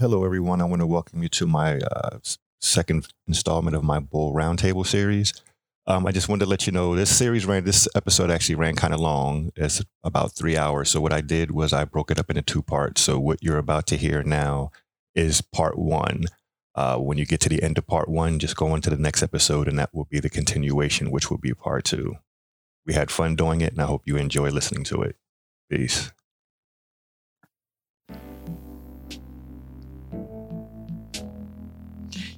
Hello, everyone. I want to welcome you to my uh, second installment of my Bull Roundtable series. Um, I just wanted to let you know this series ran, this episode actually ran kind of long. It's about three hours. So, what I did was I broke it up into two parts. So, what you're about to hear now is part one. Uh, when you get to the end of part one, just go on to the next episode, and that will be the continuation, which will be part two. We had fun doing it, and I hope you enjoy listening to it. Peace.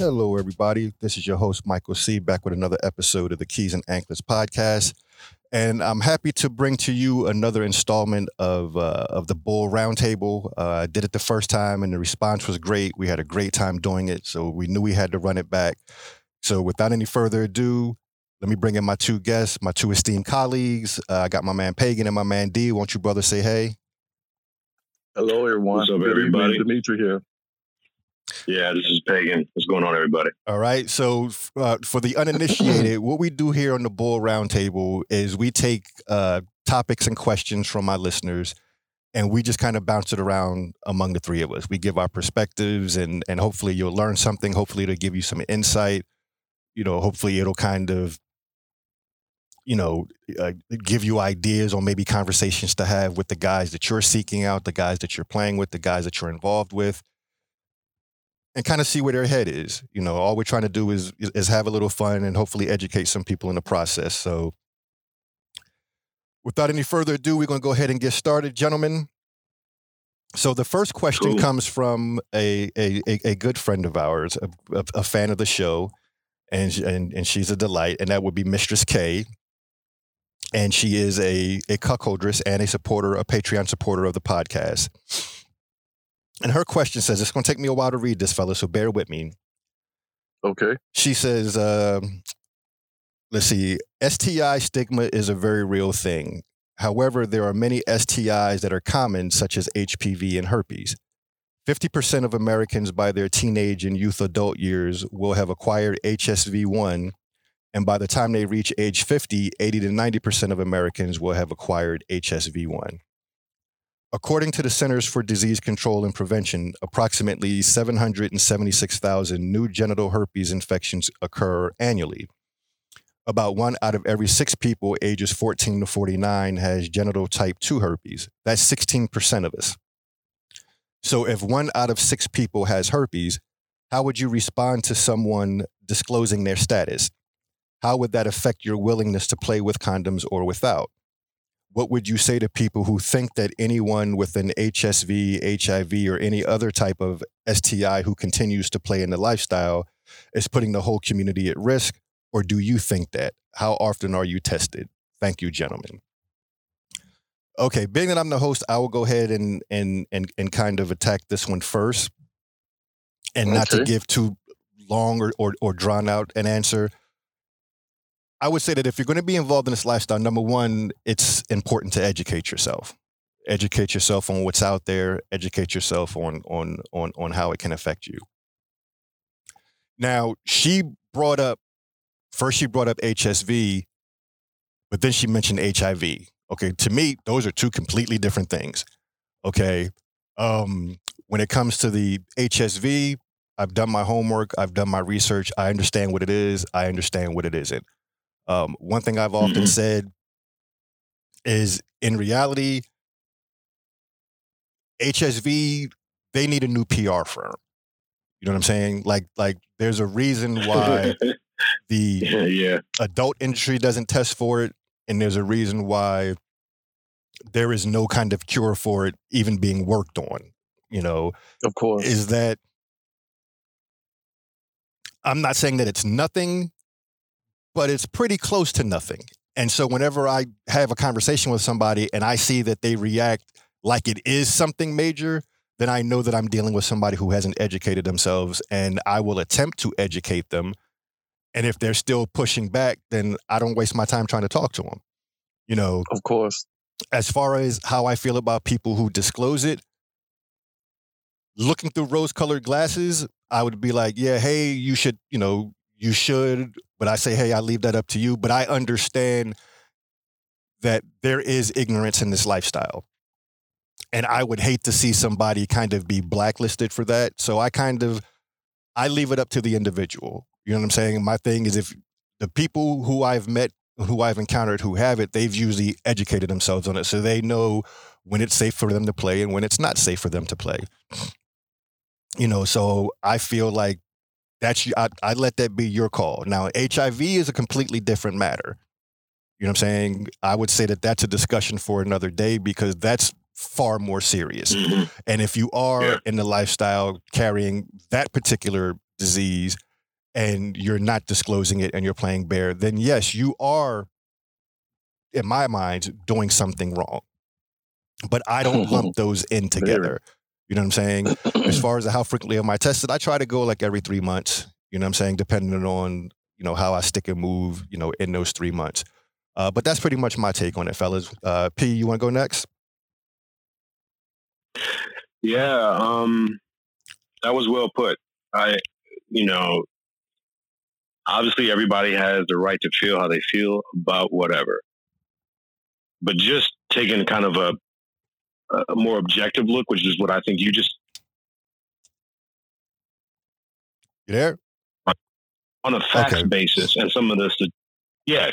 Hello, everybody. This is your host, Michael C., back with another episode of the Keys and Anklets podcast. And I'm happy to bring to you another installment of uh, of the Bull Roundtable. Uh, I did it the first time, and the response was great. We had a great time doing it, so we knew we had to run it back. So, without any further ado, let me bring in my two guests, my two esteemed colleagues. Uh, I got my man Pagan and my man D. Won't you brothers say hey? Hello, everyone. What's up, Good everybody? evening, Demetri here. Yeah, this is Pagan. What's going on, everybody? All right. So, uh, for the uninitiated, what we do here on the Bull Roundtable is we take uh, topics and questions from my listeners, and we just kind of bounce it around among the three of us. We give our perspectives, and and hopefully you'll learn something. Hopefully it'll give you some insight. You know, hopefully it'll kind of, you know, uh, give you ideas or maybe conversations to have with the guys that you're seeking out, the guys that you're playing with, the guys that you're involved with and kind of see where their head is. You know, all we're trying to do is is have a little fun and hopefully educate some people in the process. So, without any further ado, we're going to go ahead and get started, gentlemen. So the first question Cool. comes from a, a a good friend of ours, a, a, a fan of the show, and, and and she's a delight, and that would be Mistress K. And she is a a cuckoldress and a supporter, a Patreon supporter of the podcast. And her question says, "It's going to take me a while to read this, fella, so bear with me." Okay. she says, um, let's see, STI stigma is a very real thing. However, there are many STIs that are common, such as HPV and herpes. 50% of Americans by their teenage and youth adult years will have acquired HSV1. And by the time they reach age 50, 80 to 90% of Americans will have acquired HSV1. According to the Centers for Disease Control and Prevention, approximately 776,000 new genital herpes infections occur annually. About one out of every six people ages 14 to 49 has genital type 2 herpes. That's 16% of us. So if one out of six people has herpes, how would you respond to someone disclosing their status? How would that affect your willingness to play with condoms or without? What would you say to people who think that anyone with an HSV, HIV, or any other type of STI who continues to play in the lifestyle is putting the whole community at risk? Or do you think that? How often are you tested? Thank you, gentlemen. Okay, being that I'm the host, I will go ahead and and and and kind of attack this one first, and not to give too long or, or or drawn out an answer. I would say that if you're going to be involved in this lifestyle, number one, it's important to educate yourself. Educate yourself on what's out there. Educate yourself on on on on how it can affect you. Now, she brought up first. She brought up HSV, but then she mentioned HIV. Okay, to me, those are two completely different things. Okay, um, when it comes to the HSV, I've done my homework. I've done my research. I understand what it is. I understand what it isn't. Um, one thing I've often Mhm. said is in reality, HSV, they need a new PR firm. You know what I'm saying? Like, like there's a reason why the yeah, adult industry doesn't test for it, and there's a reason why there is no kind of cure for it even being worked on. You know, Of course. is that I'm not saying that it's nothing, but it's pretty close to nothing. And so whenever I have a conversation with somebody and I see that they react like it is something major, then I know that I'm dealing with somebody who hasn't educated themselves and I will attempt to educate them. And if they're still pushing back, then I don't waste my time trying to talk to them. You know, Of course. as far as how I feel about people who disclose it, looking through rose colored glasses, I would be like, yeah, hey, you should, you know, you should. But I say, hey, I leave that up to you. But I understand that there is ignorance in this lifestyle. And I would hate to see somebody kind of be blacklisted for that. So I kind of I leave it up to the individual. You know what I'm saying? My thing is if the people who I've met, who I've encountered who have it, they've usually educated themselves on it. So they know when it's safe for them to play and when it's not safe for them to play. You know, so I feel like that's I, I let that be your call. Now, HIV is a completely different matter. You know what I'm saying? I would say that that's a discussion for another day because that's far more serious. Mhm. And if you are Yeah. in the lifestyle carrying that particular disease and you're not disclosing it and you're playing bare, then yes, you are, in my mind, doing something wrong. But I don't lump those in together. You know what I'm saying? As far as how frequently am I tested, I try to go like every three months. You know what I'm saying? Depending on, you know, how I stick and move, you know, in those three months. Uh, but that's pretty much my take on it, fellas. Uh, P, you want to go next? Yeah, um, that was well put. I, you know, obviously everybody has the right to feel how they feel about whatever, but just taking kind of a, a more objective look, which is what I think you just You there? on a facts Okay. basis and some of this, yeah,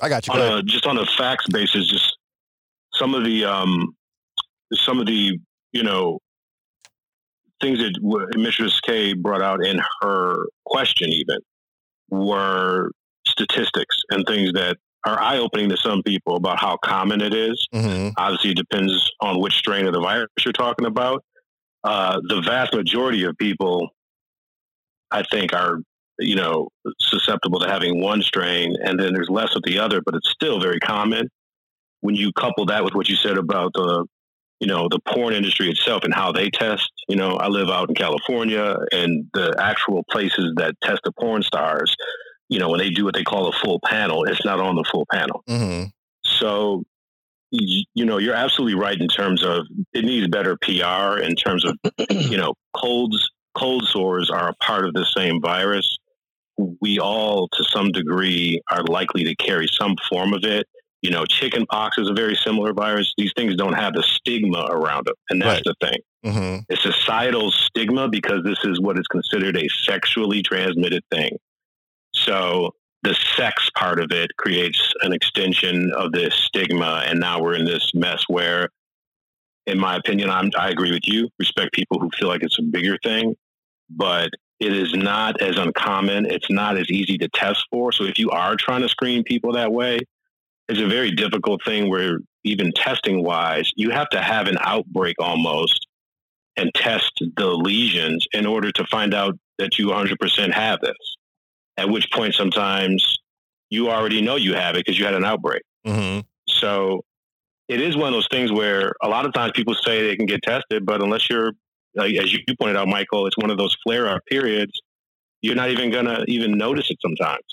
I got you. on Go a, just on a facts basis, just some of the um, some of the you know things that w- Mistress K brought out in her question, even were statistics and things that are eye opening to some people about how common it is. Mhm. Obviously, it depends on which strain of the virus you're talking about. Uh, the vast majority of people, I think, are you know susceptible to having one strain, and then there's less of the other, but it's still very common. When you couple that with what you said about the you know the porn industry itself and how they test, you know, I live out in California, and the actual places that test the porn stars, you know, when they do what they call a full panel, it's not on the full panel. Mhm. So, you know, you're absolutely right in terms of it needs better PR in terms of, you know, colds, cold sores are a part of the same virus. We all, to some degree, are likely to carry some form of it. You know, chicken pox is a very similar virus. These things don't have the stigma around them. And that's the thing. Mhm. It's societal stigma because this is what is considered a sexually transmitted thing. So the sex part of it creates an extension of this stigma, and now we're in this mess where, in my opinion, I'm, I agree with you. Respect people who feel like it's a bigger thing, but it is not as uncommon. It's not as easy to test for. So if you are trying to screen people that way, it's a very difficult thing where even testing wise, you have to have an outbreak almost and test the lesions in order to find out that you 100% have this. At which point, sometimes you already know you have it because you had an outbreak. Mhm. So it is one of those things where a lot of times people say they can get tested, but unless you're, like, as you pointed out, Michael, it's one of those flare up periods. You're not even going to even notice it sometimes.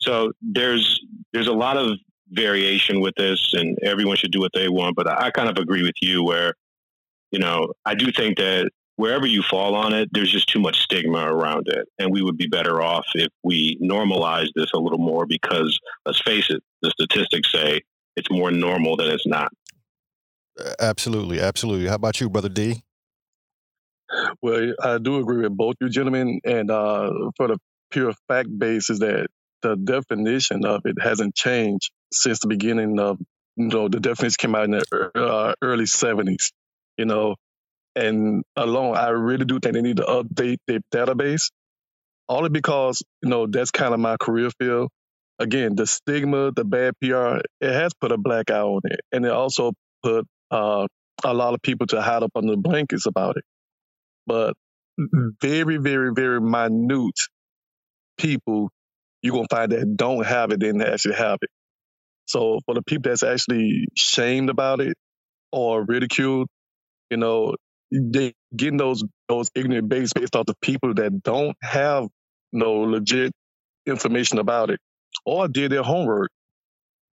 So there's there's a lot of variation with this, and everyone should do what they want. But I kind of agree with you where, you know, I do think that wherever you fall on it, there's just too much stigma around it, and we would be better off if we normalize this a little more. Because let's face it, the statistics say it's more normal than it's not. Absolutely, absolutely. How about you, brother D? Well, I do agree with both you gentlemen, and uh, for the pure fact basis that the definition of it hasn't changed since the beginning of, you know, the definition came out in the uh, early '70s, you know, and alone, I really do think they need to update their database, only because you know that's kind of my career field. Again, the stigma, the bad PR, it has put a black eye on it, and it also put uh, a lot of people to hide up under the blankets about it but very, very, very minute people you're gonna find that don't have it and actually have it. So for the people that's actually shamed about it or ridiculed, you know, they getting those those ignorant base based off the people that don't have no legit information about it or did their homework.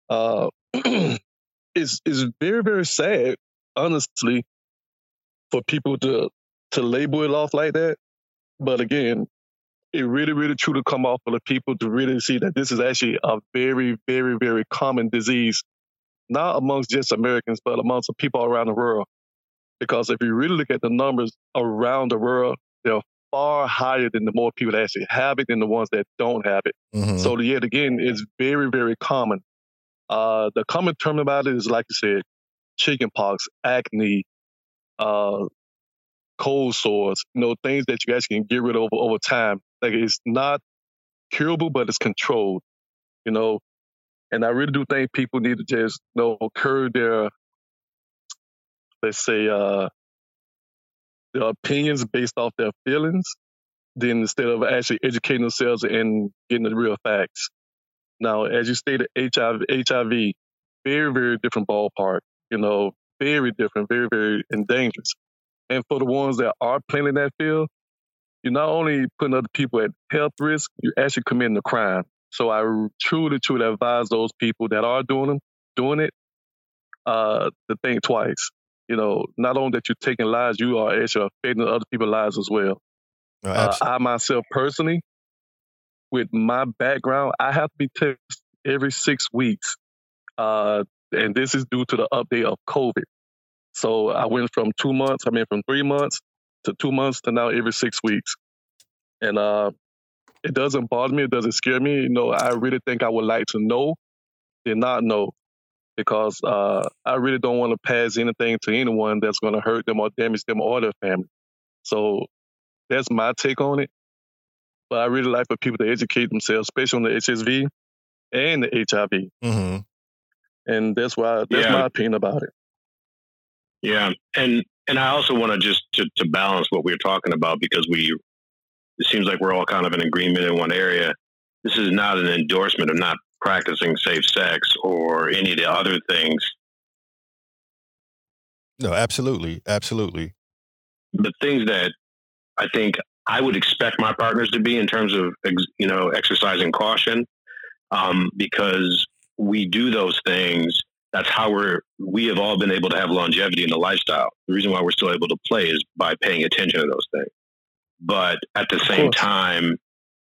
Uh, it's it's very very sad, honestly, for people to to label it off like that. But again, it really really true to come off for the people to really see that this is actually a very very very common disease, not amongst just Americans, but amongst the people around the world. Because if you really look at the numbers around the world, they're far higher than the more people that actually have it than the ones that don't have it. Mm-hmm. So yet again, it's very, very common. Uh, the common term about it is, like you said, chickenpox, acne, uh, cold sores, you know, things that you guys can get rid of over, over time. Like it's not curable, but it's controlled, you know. And I really do think people need to just, you know, curb their, let's say, uh, their opinions based off their feelings, then instead of actually educating themselves and getting the real facts. Now, as you stated, HIV, HIV, very, very different ballpark. You know, very different, very, very and dangerous. And for the ones that are playing in that field, you're not only putting other people at health risk, you're actually committing a crime. So I truly, truly advise those people that are doing them, doing it, uh, to think twice. You know, not only that you're taking lives, you are actually affecting other people's lives as well. Oh, uh, I myself personally, with my background, I have to be tested every six weeks. Uh, and this is due to the update of COVID. So I went from two months, I mean, from three months to two months to now every six weeks. And uh, it doesn't bother me, it doesn't scare me. You know, I really think I would like to know, did not know, because uh, I really don't want to pass anything to anyone that's going to hurt them or damage them or their family. So that's my take on it. But I really like for people to educate themselves, especially on the HSV and the HIV. Mm-hmm. And that's why that's yeah. my opinion about it. Yeah, and and I also want to just to, to balance what we are talking about because we it seems like we're all kind of in agreement in one area. This is not an endorsement of not practicing safe sex or any of the other things. No, absolutely, absolutely. The things that I think I would expect my partners to be in terms of you know exercising caution, um, because we do those things. That's how we're we have all been able to have longevity in the lifestyle. The reason why we're still able to play is by paying attention to those things. But at the same time,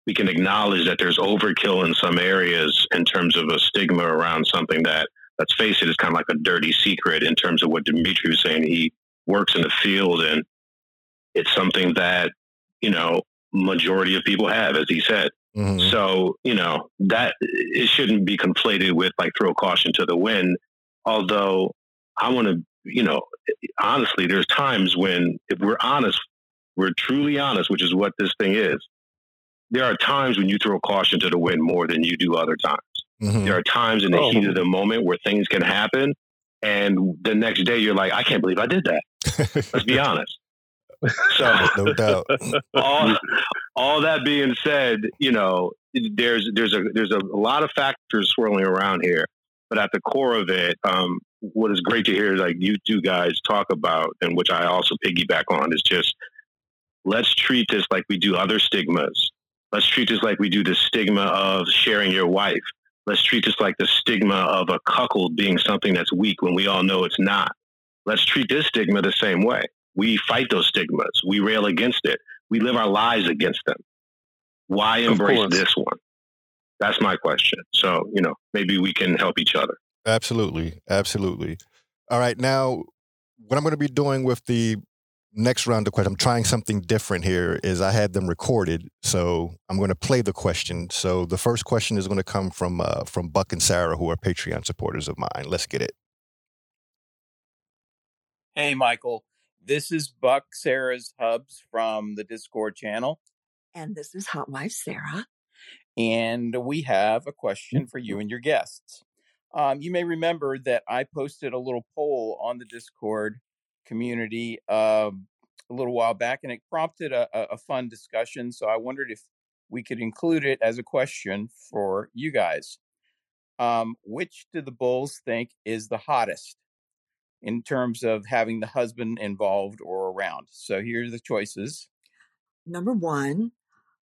we can acknowledge that there's overkill in some areas in terms of a stigma around something that, let's face it, is kind of like a dirty secret in terms of what Demetri was saying. He works in the field and it's something that, you know, majority of people have, as he said. Mm-hmm. So, you know, that it shouldn't be conflated with like throw caution to the wind. Although I want to, you know, honestly, there's times when if we're honest, we're truly honest, which is what this thing is. There are times when you throw caution to the wind more than you do other times. Mm-hmm. There are times in the oh. heat of the moment where things can happen. And the next day you're like, I can't believe I did that. Let's be honest. So no doubt. all, all that being said, you know, there's there's a there's a lot of factors swirling around here, but at the core of it, um, what is great to hear, like you two guys talk about, and which I also piggyback on, is just let's treat this like we do other stigmas. Let's treat this like we do the stigma of sharing your wife. Let's treat this like the stigma of a cuckold being something that's weak when we all know it's not. Let's treat this stigma the same way. We fight those stigmas. We rail against it. We live our lives against them. Why embrace this one? That's my question. So, you know, maybe we can help each other. Absolutely. Absolutely. All right. Now, what I'm going to be doing with the next round of questions, I'm trying something different here, is I had them recorded. So I'm going to play the question. So the first question is going to come from, uh, from Buck and Sarah, who are Patreon supporters of mine. Let's get it. Hey, Michael. This is Buck, Sarah's Hubs from the Discord channel. And this is Hot Wife Sarah. And we have a question for you and your guests. Um, you may remember that I posted a little poll on the Discord community uh, a little while back, and it prompted a, a fun discussion. So I wondered if we could include it as a question for you guys. Um, which do the Bulls think is the hottest? in terms of having the husband involved or around. So here are the choices. Number one,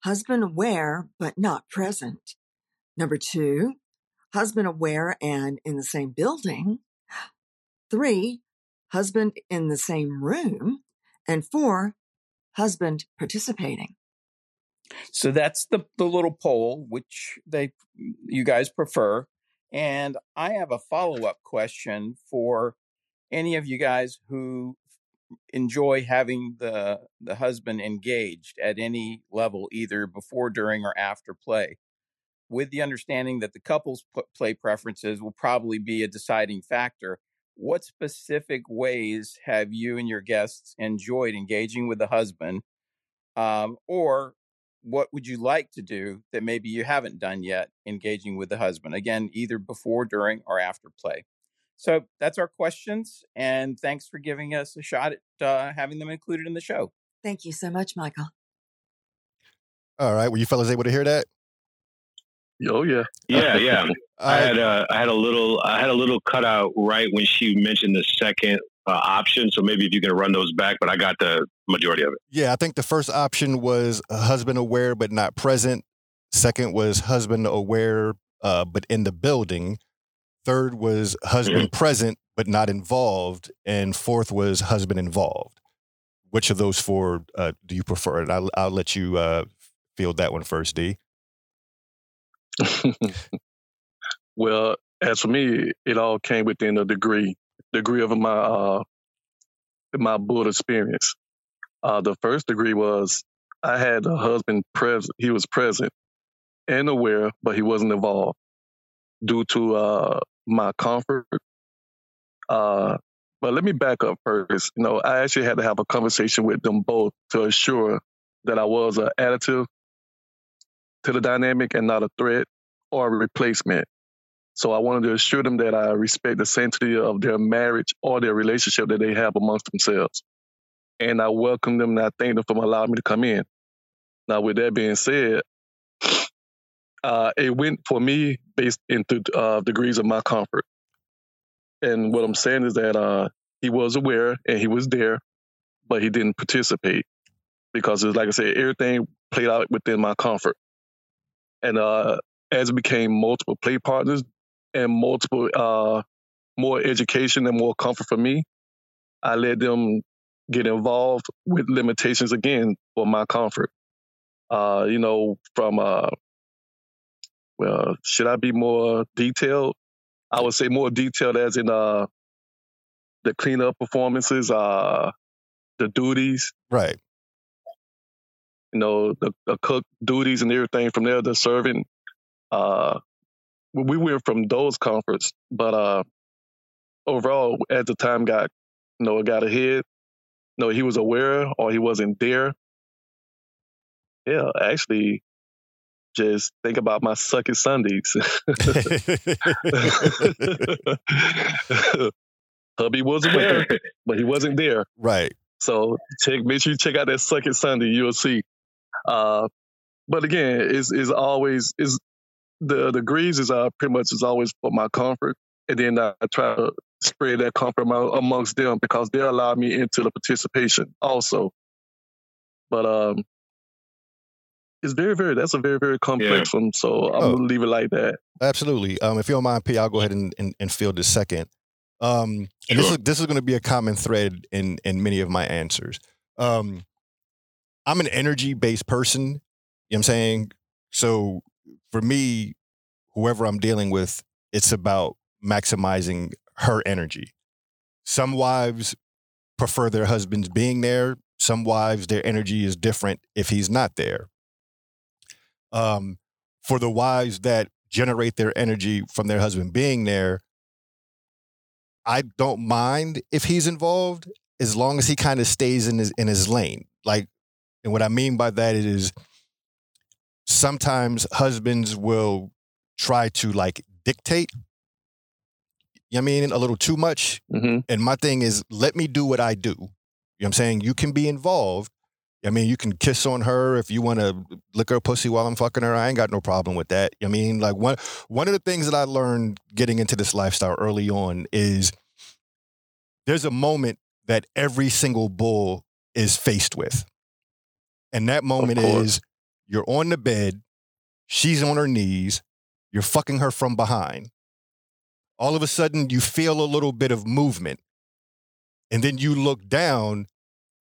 husband aware but not present. Number two, husband aware and in the same building. Three, husband in the same room. And four, husband participating. So that's the, the little poll, which they you guys prefer. And I have a follow up question for any of you guys who enjoy having the the husband engaged at any level, either before, during, or after play, with the understanding that the couple's play preferences will probably be a deciding factor. What specific ways have you and your guests enjoyed engaging with the husband, um, or what would you like to do that maybe you haven't done yet engaging with the husband again either before during or after play? So that's our questions and thanks for giving us a shot at uh, having them included in the show. Thank you so much michael. All right were you fellas able to hear that oh yeah yeah yeah I had a I had a little I had a little cutout right when she mentioned the second uh, option. So maybe if you can run those back, but I got the majority of it. Yeah, I think the first option was husband aware but not present. Second was husband aware uh, but in the building. Third was husband mm-hmm. present but not involved, and fourth was husband involved. Which of those four uh, do you prefer? And I'll, I'll let you uh, field that one first, D. well, as for me, it all came within a degree degree of my uh, my board experience. Uh, the first degree was I had a husband present. He was present and aware, but he wasn't involved due to uh, my comfort. Uh, but let me back up first. You know, I actually had to have a conversation with them both to assure that I was an additive to the dynamic and not a threat or a replacement. So I wanted to assure them that I respect the sanctity of their marriage or their relationship that they have amongst themselves. And I welcome them and I thank them for allowing me to come in. Now, with that being said, uh, it went for me based into uh, degrees of my comfort. And what I'm saying is that uh, he was aware and he was there, but he didn't participate because, it's like I said, everything played out within my comfort. And uh, as it became multiple play partners, and multiple uh, more education and more comfort for me. I let them get involved with limitations again for my comfort. Uh, you know, from uh, well, should I be more detailed? I would say more detailed as in uh, the cleanup performances, uh, the duties, right? You know, the, the cook duties and everything from there, the serving, uh, we went from those conference, but uh, overall, as the time got, you know, got ahead, you know, he was aware or he wasn't there. Yeah, actually, just think about my sucky Sundays. Hubby was aware, but he wasn't there. Right. So check, make sure you check out that sucky Sunday. You'll see. Uh, but again, it's, it's always is the degrees is uh, pretty much is always for my comfort, and then I try to spread that comfort amongst them because they allow me into the participation also. But um, it's very, very. That's a very, very complex yeah. one. So I'm oh, gonna leave it like that. Absolutely. Um, if you don't mind, P, I'll go ahead and, and, and field this second. Um, and this is this is going to be a common thread in in many of my answers. Um, I'm an energy based person. You know what I'm saying? So for me, whoever I'm dealing with, it's about maximizing her energy. Some wives prefer their husbands being there. Some wives, their energy is different if he's not there. Um, for the wives that generate their energy from their husband being there, I don't mind if he's involved as long as he kind of stays in his in his lane. Like, and what I mean by that is sometimes husbands will try to like dictate. You know I mean? A little too much. Mm-hmm. And my thing is, let me do what I do. You know what I'm saying? You can be involved. I mean, you can kiss on her if you want to lick her pussy while I'm fucking her. I ain't got no problem with that. I mean, like one one of the things that I learned getting into this lifestyle early on is there's a moment that every single bull is faced with. And that moment is you're on the bed, she's on her knees, you're fucking her from behind. All of a sudden, you feel a little bit of movement. And then you look down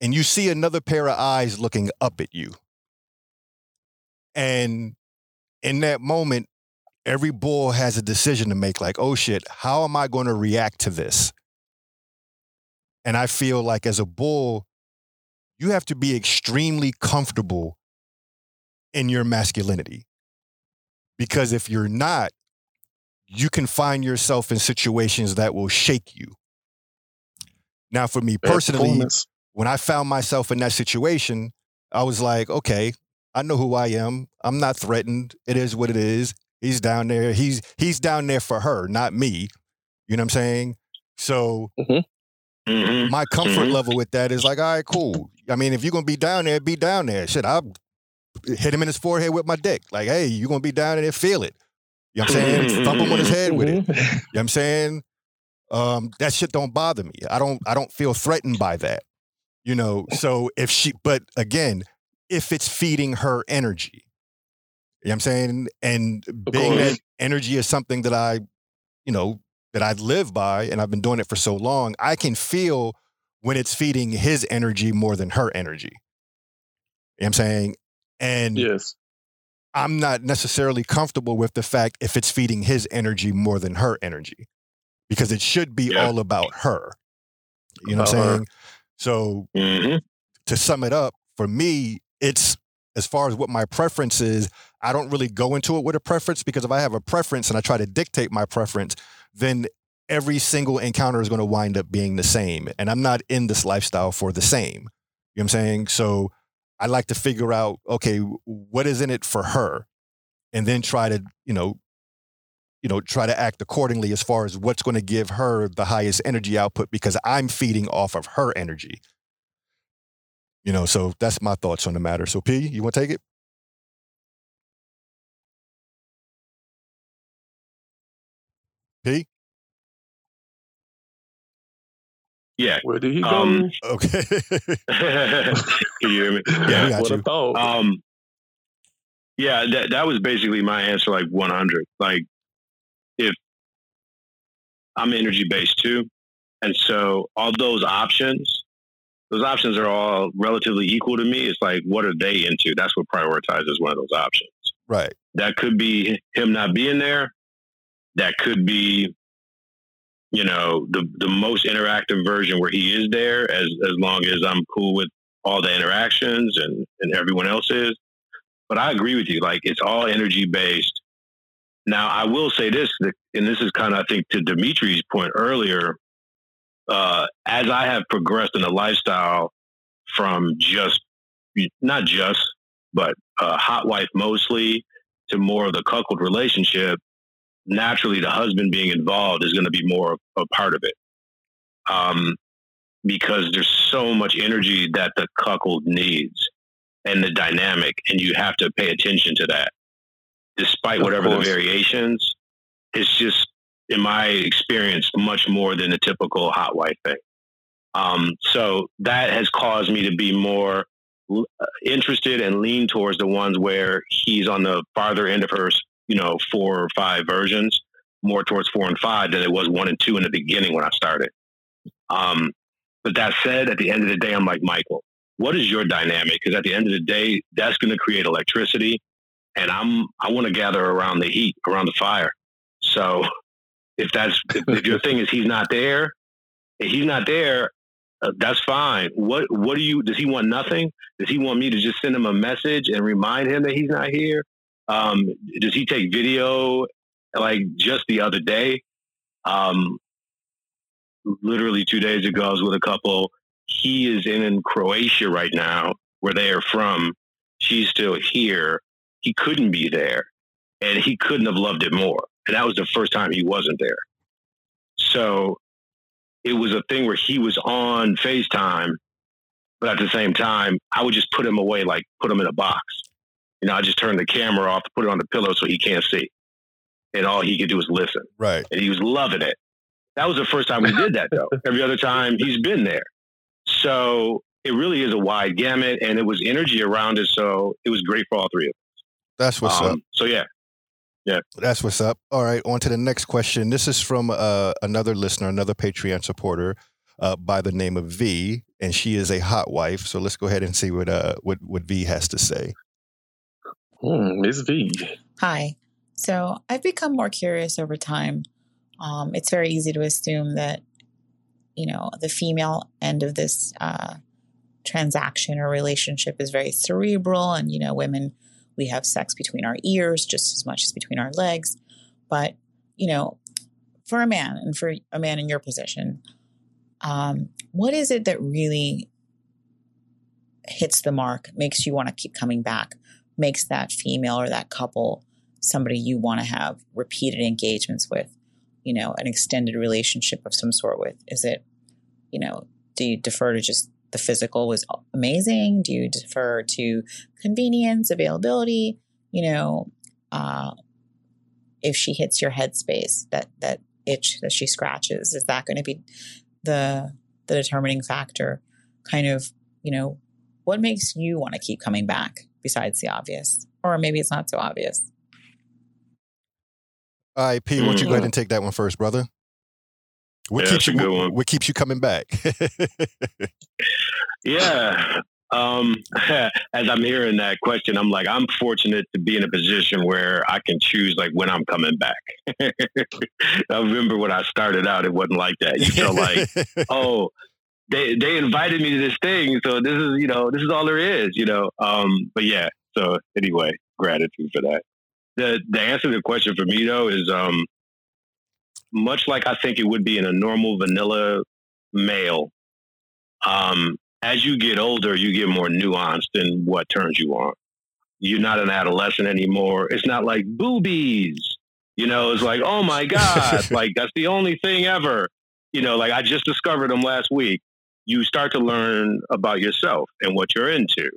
and you see another pair of eyes looking up at you. And in that moment, every bull has a decision to make like, oh shit, how am I going to react to this? And I feel like as a bull, you have to be extremely comfortable in your masculinity. Because if you're not, you can find yourself in situations that will shake you. Now, for me personally, when I found myself in that situation, I was like, okay, I know who I am. I'm not threatened. It is what it is. He's down there. He's he's down there for her, not me. You know what I'm saying? So hmm my comfort Mhm. level with that is like, all right, cool. I mean, if you're gonna be down there, be down there. Shit, I'll hit him in his forehead with my dick. Like, hey, you're gonna be down there, feel it. You know what I'm saying? Thump him on his head with it. You know what I'm saying? Um, that shit don't bother me. I don't I don't feel threatened by that. You know, so if she but again, if it's feeding her energy. You know what I'm saying? And being that energy is something that I, you know, that I live by and I've been doing it for so long, I can feel when it's feeding his energy more than her energy. You know what I'm saying? And Yes. I'm not necessarily comfortable with the fact if it's feeding his energy more than her energy because it should be Yeah. all about her. You know what I'm About her. saying? So hmm to sum it up, for me, it's as far as what my preference is, I don't really go into it with a preference because if I have a preference and I try to dictate my preference, then every single encounter is going to wind up being the same. And I'm not in this lifestyle for the same. You know what I'm saying? So I like to figure out, okay, what is in it for her? And then try to, you know, you know, try to act accordingly as far as what's going to give her the highest energy output because I'm feeding off of her energy. You know, so that's my thoughts on the matter. So P, you want to take it? P? Yeah. Where did he go? Um, Okay. Can you hear me? Yeah, we got what you. a thought. Um, yeah, that that was basically my answer. Like 100. Like, if I'm energy based too, and so all those options, those options are all relatively equal to me. It's like, what are they into? That's what prioritizes one of those options. right. That could be him not being there. That could be, you know, the the most interactive version where he is there, as as long as I'm cool with all the interactions and and everyone else is. But I agree with you. Like it's all energy based. Now I will say this, and this is kind of I think to Demetri's point earlier. Uh, as I have progressed in the lifestyle from just not just but uh, hot wife mostly to more of the cuckold relationship, naturally the husband being involved is going to be more a part of it. Um, because there's so much energy that the cuckold needs and the dynamic, and you have to pay attention to that. Despite Of whatever the variations, it's just, in my experience, much more than the typical hot wife thing. Um, so that has caused me to be more uh, interested and lean towards the ones where he's on the farther end of her, you know, four or five versions, more towards four and five than it was one and two in the beginning when I started. Um, but that said, at the end of the day, I'm like, Michael, what is your dynamic? Because at the end of the day, that's going to create electricity. And I'm, I want to gather around the heat, around the fire. So if that's, if, your thing is he's not there, if he's not there, uh, that's fine. What, what do you, does he want nothing? Does he want me to just send him a message and remind him that he's not here? Um, does he take video? Like just the other day, um, literally two days ago, I was with a couple. He is in Croatia right now, where they are from. She's still here. He couldn't be there, and he couldn't have loved it more. And that was the first time he wasn't there. So it was a thing where he was on FaceTime, but at the same time, I would just put him away, like put him in a box. You know, I just turned the camera off, put it on the pillow so he can't see. And all he could do was listen Right. and he was loving it. That was the first time we did that, though. Every other time he's been there. So it really is a wide gamut, and it was energy around it. So it was great for all three of us. That's what's um, up. So yeah, yeah, that's what's up. All right, on to the next question. This is from uh, another listener, another Patreon supporter uh, by the name of V, and she is a hot wife. So let's go ahead and see what uh, what what V has to say. Hmm, Miss V. Hi. So I've become more curious over time. Um, it's very easy to assume that you know the female end of this uh, transaction or relationship is very cerebral, and you know women we have sex between our ears just as much as between our legs. But you know, for a man and for a man in your position, um, what is it that really hits the mark, makes you want to keep coming back, makes that female or that couple somebody you want to have repeated engagements with, you know, an extended relationship of some sort with? Is it, you know, do you defer to just the physical was amazing? Do you defer to convenience, availability? You know, uh, if she hits your headspace, that that itch that she scratches, is that going to be the the determining factor? Kind of, you know, what makes you want to keep coming back besides the obvious, or maybe it's not so obvious. All right, P, why don't you go ahead mm-hmm. and take that one first, brother? What yeah, keeps you? What, what, keeps you coming back? yeah, um, as I'm hearing that question, I'm like, I'm fortunate to be in a position where I can choose like when I'm coming back. I remember when I started out, it wasn't like that. You felt like, oh, they they invited me to this thing, so this is you know this is all there is, you know. Um, but yeah, so anyway, gratitude for that. The the answer to the question for me though is um, much like I think it would be in a normal vanilla male. Um, as you get older, you get more nuanced in what turns you on. You're not an adolescent anymore. It's not like boobies. You know, it's like, oh my God, like that's the only thing ever. You know, like I just discovered them last week. You start to learn about yourself and what you're into.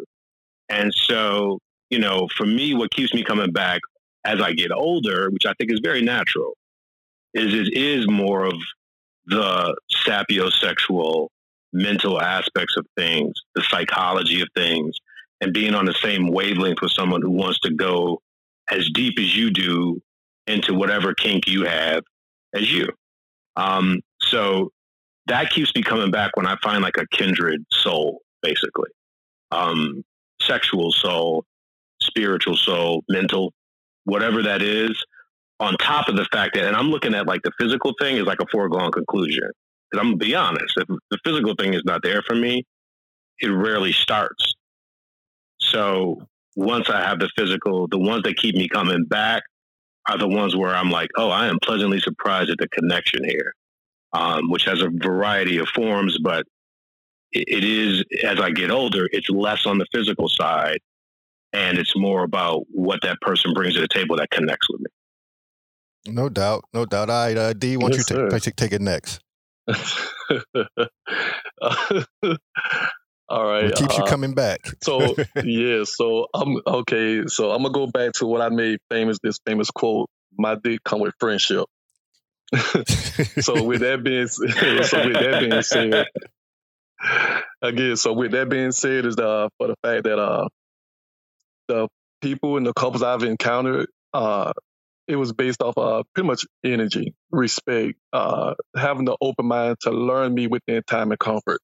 And so, you know, for me, what keeps me coming back as I get older, which I think is very natural, is it is more of the sapiosexual mental aspects of things, the psychology of things, and being on the same wavelength with someone who wants to go as deep as you do into whatever kink you have as you. Um, so that keeps me coming back when I find like a kindred soul, basically. Um, sexual soul, spiritual soul, mental, whatever that is on top of the fact that, and I'm looking at like the physical thing is like a foregone conclusion. Because I'm gonna be honest, if the physical thing is not there for me, it rarely starts. So once I have the physical, the ones that keep me coming back are the ones where I'm like, oh, I am pleasantly surprised at the connection here, um, which has a variety of forms, but it, it is as I get older, it's less on the physical side, and it's more about what that person brings to the table that connects with me. No doubt, no doubt. All right, uh, D, why don't yes, you take, take it next? All right. What keeps uh, you coming back? so yeah, so I'm okay. So I'm gonna go back to what I made famous. This famous quote: "My dick come with friendship." So with that being so with that being said, again, so with that being said, is uh for the fact that uh the people and the couples I've encountered uh it was based off uh, pretty much energy, respect, uh, having the open mind to learn me within time and comfort,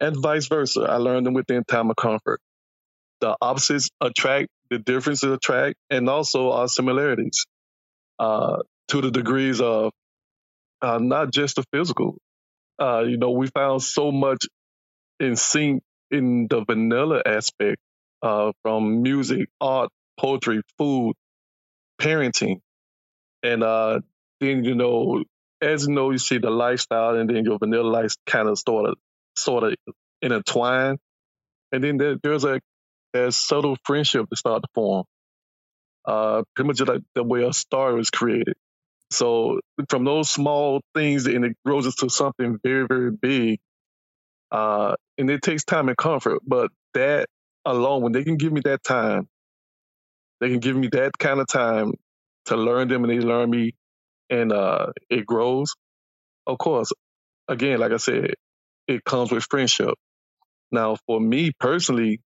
and vice versa. I learned them within time and comfort. The opposites attract, the differences attract, and also our similarities uh, to the degrees of uh, not just the physical. Uh, you know, we found so much in sync in the vanilla aspect uh, from music, art, poetry, food, parenting, and uh, then you know, as you know, you see the lifestyle, and then your vanilla life kind of sort of sort of intertwine, and then there, there's a there's subtle friendship that start to form. Uh, pretty much like the way a star was created. So from those small things, and it grows into something very, very big. Uh, and it takes time and comfort, but that alone, when they can give me that time, they can give me that kind of time to learn them and they learn me and uh, it grows. of course, again, like I said, it comes with friendship. Now, for me personally,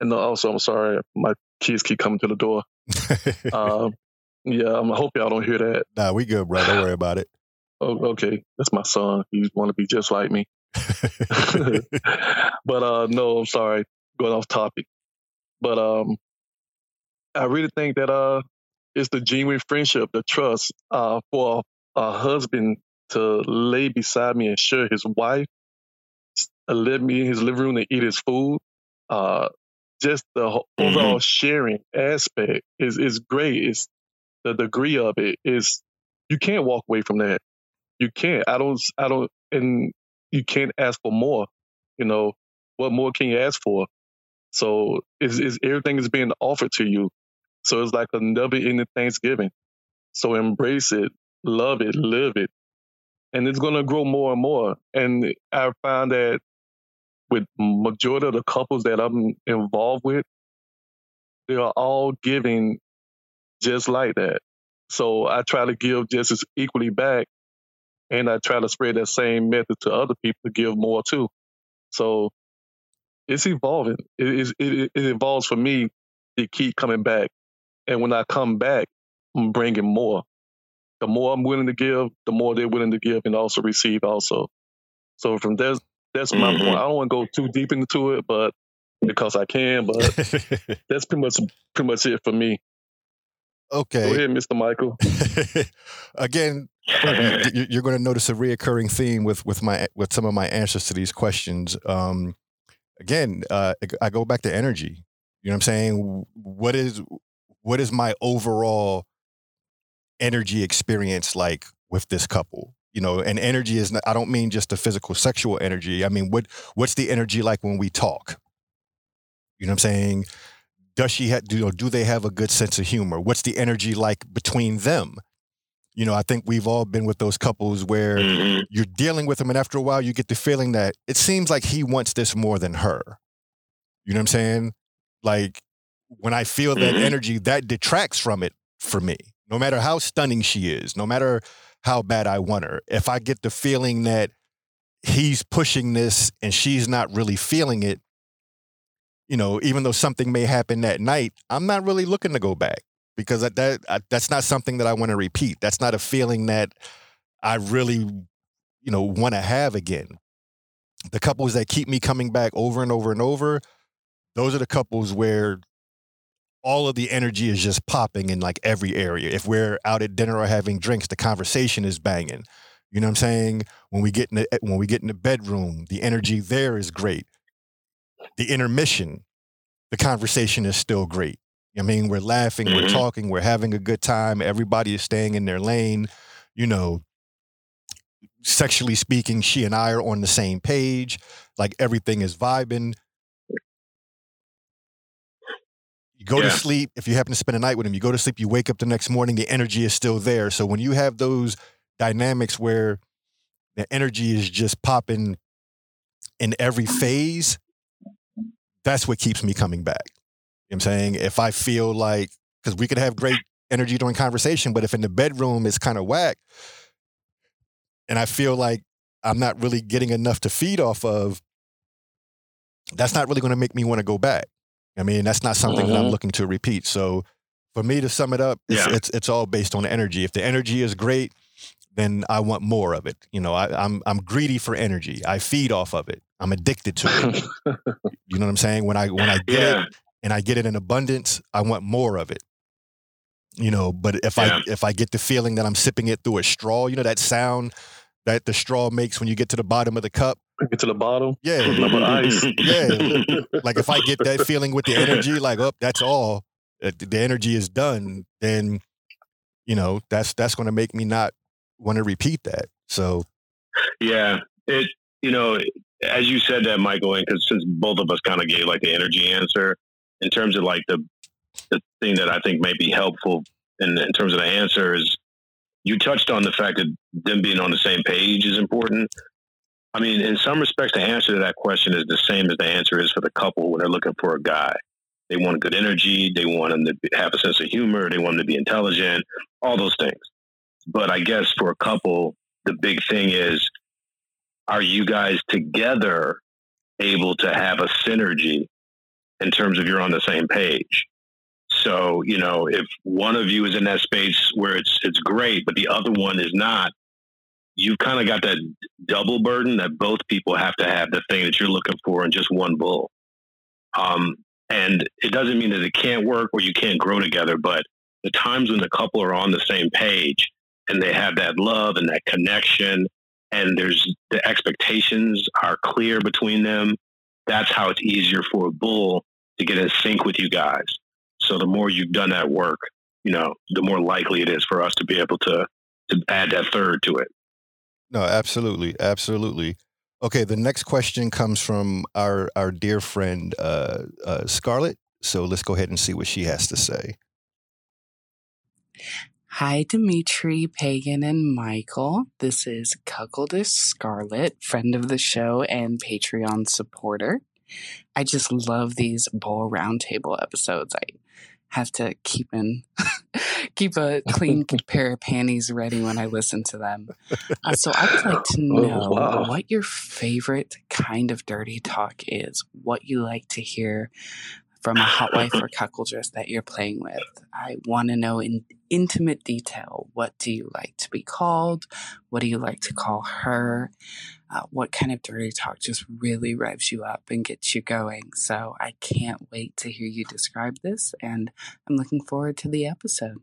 and also, I'm sorry, my kids keep coming to the door. um, yeah, I hope y'all don't hear that. Nah, we good, bro. Don't worry about it. Oh, okay, that's my son. He want to be just like me. but uh, no, I'm sorry, going off topic. But um, I really think that uh, it's the genuine friendship, the trust uh, for a husband to lay beside me and share his wife, uh, let me in his living room to eat his food. Uh, just the mm-hmm. overall sharing aspect is is great. It's the degree of it is you can't walk away from that. You can't. I don't. I don't. And you can't ask for more. You know, what more can you ask for? So is is everything is being offered to you. So it's like a never ending Thanksgiving. So embrace it, love it, live it. And it's gonna grow more and more. And I found that with majority of the couples that I'm involved with, they are all giving just like that. So I try to give just as equally back and I try to spread that same method to other people to give more too. So it's evolving. It, it, it evolves for me to keep coming back, and when I come back, I'm bringing more. The more I'm willing to give, the more they're willing to give and also receive. Also, so from there, that's my mm-hmm. point. I don't want to go too deep into it, but because I can, but that's pretty much pretty much it for me. Okay. Go ahead, Mr. Michael. Again, you're going to notice a reoccurring theme with with my with some of my answers to these questions. Um, again, uh, I go back to energy. You know what I'm saying? What is what is my overall energy experience like with this couple? You know, and energy is not, I don't mean just the physical sexual energy. I mean, what what's the energy like when we talk? You know what I'm saying? Does she have do, you know, do they have a good sense of humor? What's the energy like between them? You know i think we've all been with those couples where mm-hmm. you're dealing with them and after a while you get the feeling that it seems like he wants this more than her. You know what i'm saying? Like when i feel that mm-hmm. energy that detracts from it for me. No matter how stunning she is no matter how bad i want her if i get the feeling that he's pushing this and she's not really feeling it you know, even though something may happen that night, I'm not really looking to go back because that, that that's not something that I want to repeat. That's not a feeling that I really, you know, want to have again. The couples that keep me coming back over and over and over, those are the couples where all of the energy is just popping in like every area. If we're out at dinner or having drinks, the conversation is banging. You know what I'm saying? When we get in the when we get in the bedroom, the energy there is great the intermission, the conversation is still great. I mean, we're laughing, mm-hmm. we're talking, we're having a good time. Everybody is staying in their lane. You know, sexually speaking, she and I are on the same page. Like everything is vibing. You go yeah. to sleep. If you happen to spend a night with him, you go to sleep, you wake up the next morning, the energy is still there. So when you have those dynamics where the energy is just popping in every phase, that's what keeps me coming back. You know what I'm saying? If I feel like, because we could have great energy during conversation, but if in the bedroom it's kind of whack, and I feel like I'm not really getting enough to feed off of, that's not really going to make me want to go back. I mean, that's not something mm-hmm. that I'm mm-hmm. looking to repeat. So for me to sum it up, it's, yeah. it's, it's all based on energy. If the energy is great, then I want more of it. You know, I, I'm I'm greedy for energy. I feed off of it. I'm addicted to it. you know what I'm saying? When I when I get yeah. it and I get it in abundance, I want more of it. You know, but if yeah. I if I get the feeling that I'm sipping it through a straw, you know that sound that the straw makes when you get to the bottom of the cup. Get to the bottom. Yeah. ice. Yeah. like if I get that feeling with the energy, like, oh, that's all. Uh, the energy is done, then you know, that's that's gonna make me not want to repeat that. So Yeah. It you know, as you said that, Michael, and because since both of us kind of gave like the energy answer, in terms of like the the thing that I think may be helpful in, in terms of the answer is you touched on the fact that them being on the same page is important. I mean, in some respects, the answer to that question is the same as the answer is for the couple when they're looking for a guy. They want good energy. They want him to have a sense of humor. They want him to be intelligent. All those things. But I guess for a couple, the big thing is, are you guys together able to have a synergy in terms of you're on the same page? So, you know, if one of you is in that space where it's it's great, but the other one is not, you've kind of got that double burden that both people have to have the thing that you're looking for in just one bull. Um, and it doesn't mean that it can't work or you can't grow together, but the times when the couple are on the same page and they have that love and that connection and there's the expectations are clear between them, that's how it's easier for a bull to get in sync with you guys. So the more you've done that work, you know, the more likely it is for us to be able to to add that third to it. No, absolutely, absolutely. Okay, the next question comes from our our dear friend uh, uh, Scarlett. So let's go ahead and see what she has to say. Hi, Demetri, Pagan, and Michael. This is Cuckoldress Scarlett, friend of the show and Patreon supporter. I just love these bull roundtable episodes. I have to keep in keep a clean pair of panties ready when I listen to them. Uh, so I would like to Oh, know wow. what your favorite kind of dirty talk is. What you like to hear from a hot wife or cuckoldress that you're playing with. I want to know in intimate detail. What do you like to be called? What do you like to call her? Uh, what kind of dirty talk just really revs you up and gets you going? So I can't wait to hear you describe this, and I'm looking forward to the episode.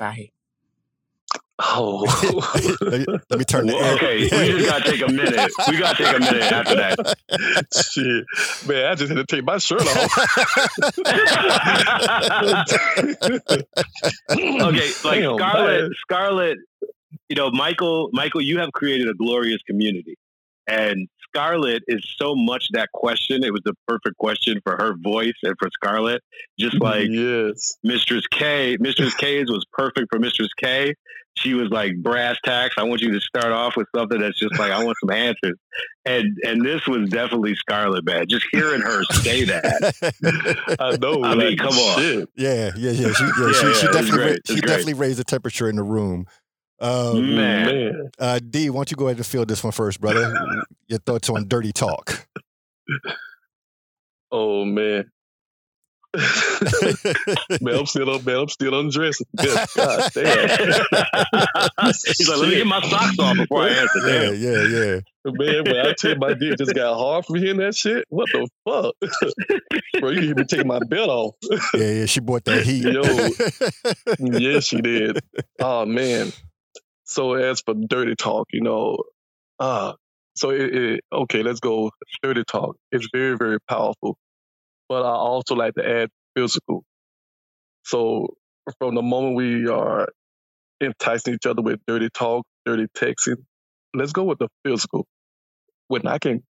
Bye. Oh, let, me, let me turn the Well, air. okay, we just gotta take a minute. We gotta take a minute after that. shit, man! I just had to take my shirt off. okay, like Damn, Scarlett, man. Scarlett, you know, Michael, Michael, you have created a glorious community, and Scarlett is so much that question. It was the perfect question for her voice and for Scarlett, just like yes, Mistress K. Mistress K's was perfect for Mistress K. She was like brass tacks. I want you to start off with something that's just like I want some answers, and and this was definitely Scarlett, man. Just hearing her say that, I know. I mean, like, come on. yeah, yeah, yeah. She, yeah, Yeah, she, yeah, she definitely, ra- she great. definitely raised the temperature in the room. Um, Man. Man, uh, D, why don't you go ahead and field this one first, brother? Your thoughts on dirty talk? oh man. man, I'm still up, man. I'm still undressing. Good God damn. He's like, let me get my socks off before I answer. That. Yeah, yeah, yeah. Man, when I tell you my dick just got hard from hearing that shit, what the fuck? Bro, you even take my belt off. Yeah, yeah. She bought that heat. Yo. yes, she did. Oh man. So as for dirty talk, you know, uh so it, it okay, let's go dirty talk. It's very, very powerful. But I also like to add physical. So from the moment we are enticing each other with dirty talk, dirty texting, let's go with the physical. When I can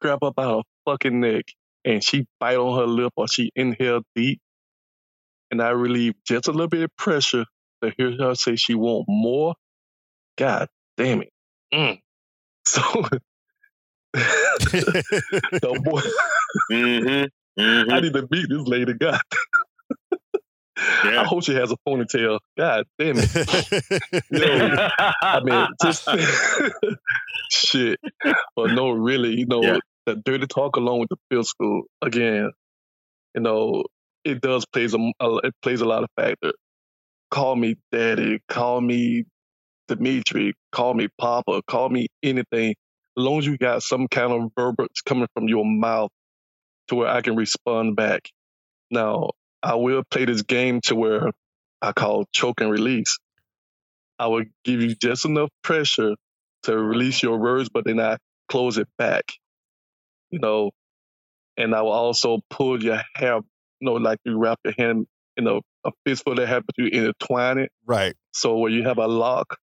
grab up out her fucking neck and she bite on her lip or she inhale deep and I relieve just a little bit of pressure to hear her say she want more. God damn it. Mm. So the boy, Mm-hmm. Mm-hmm. I need to meet this lady. God, I hope she has a ponytail. God damn it. Yo, I mean, just shit. But no, really, you know, Yeah. the dirty talk along with the field school, again, you know, it does plays a, a it plays a lot of factor. Call me daddy, call me Demetri, call me Papa, call me anything. As long as you got some kind of verbiage coming from your mouth to where I can respond back. Now, I will play this game to where I call choke and release. I will give you just enough pressure to release your words, but then I close it back. You know, and I will also pull your hair, you know, like you wrap your hand in a, a fistful of hair, but you intertwine it. right. So where you have a lock,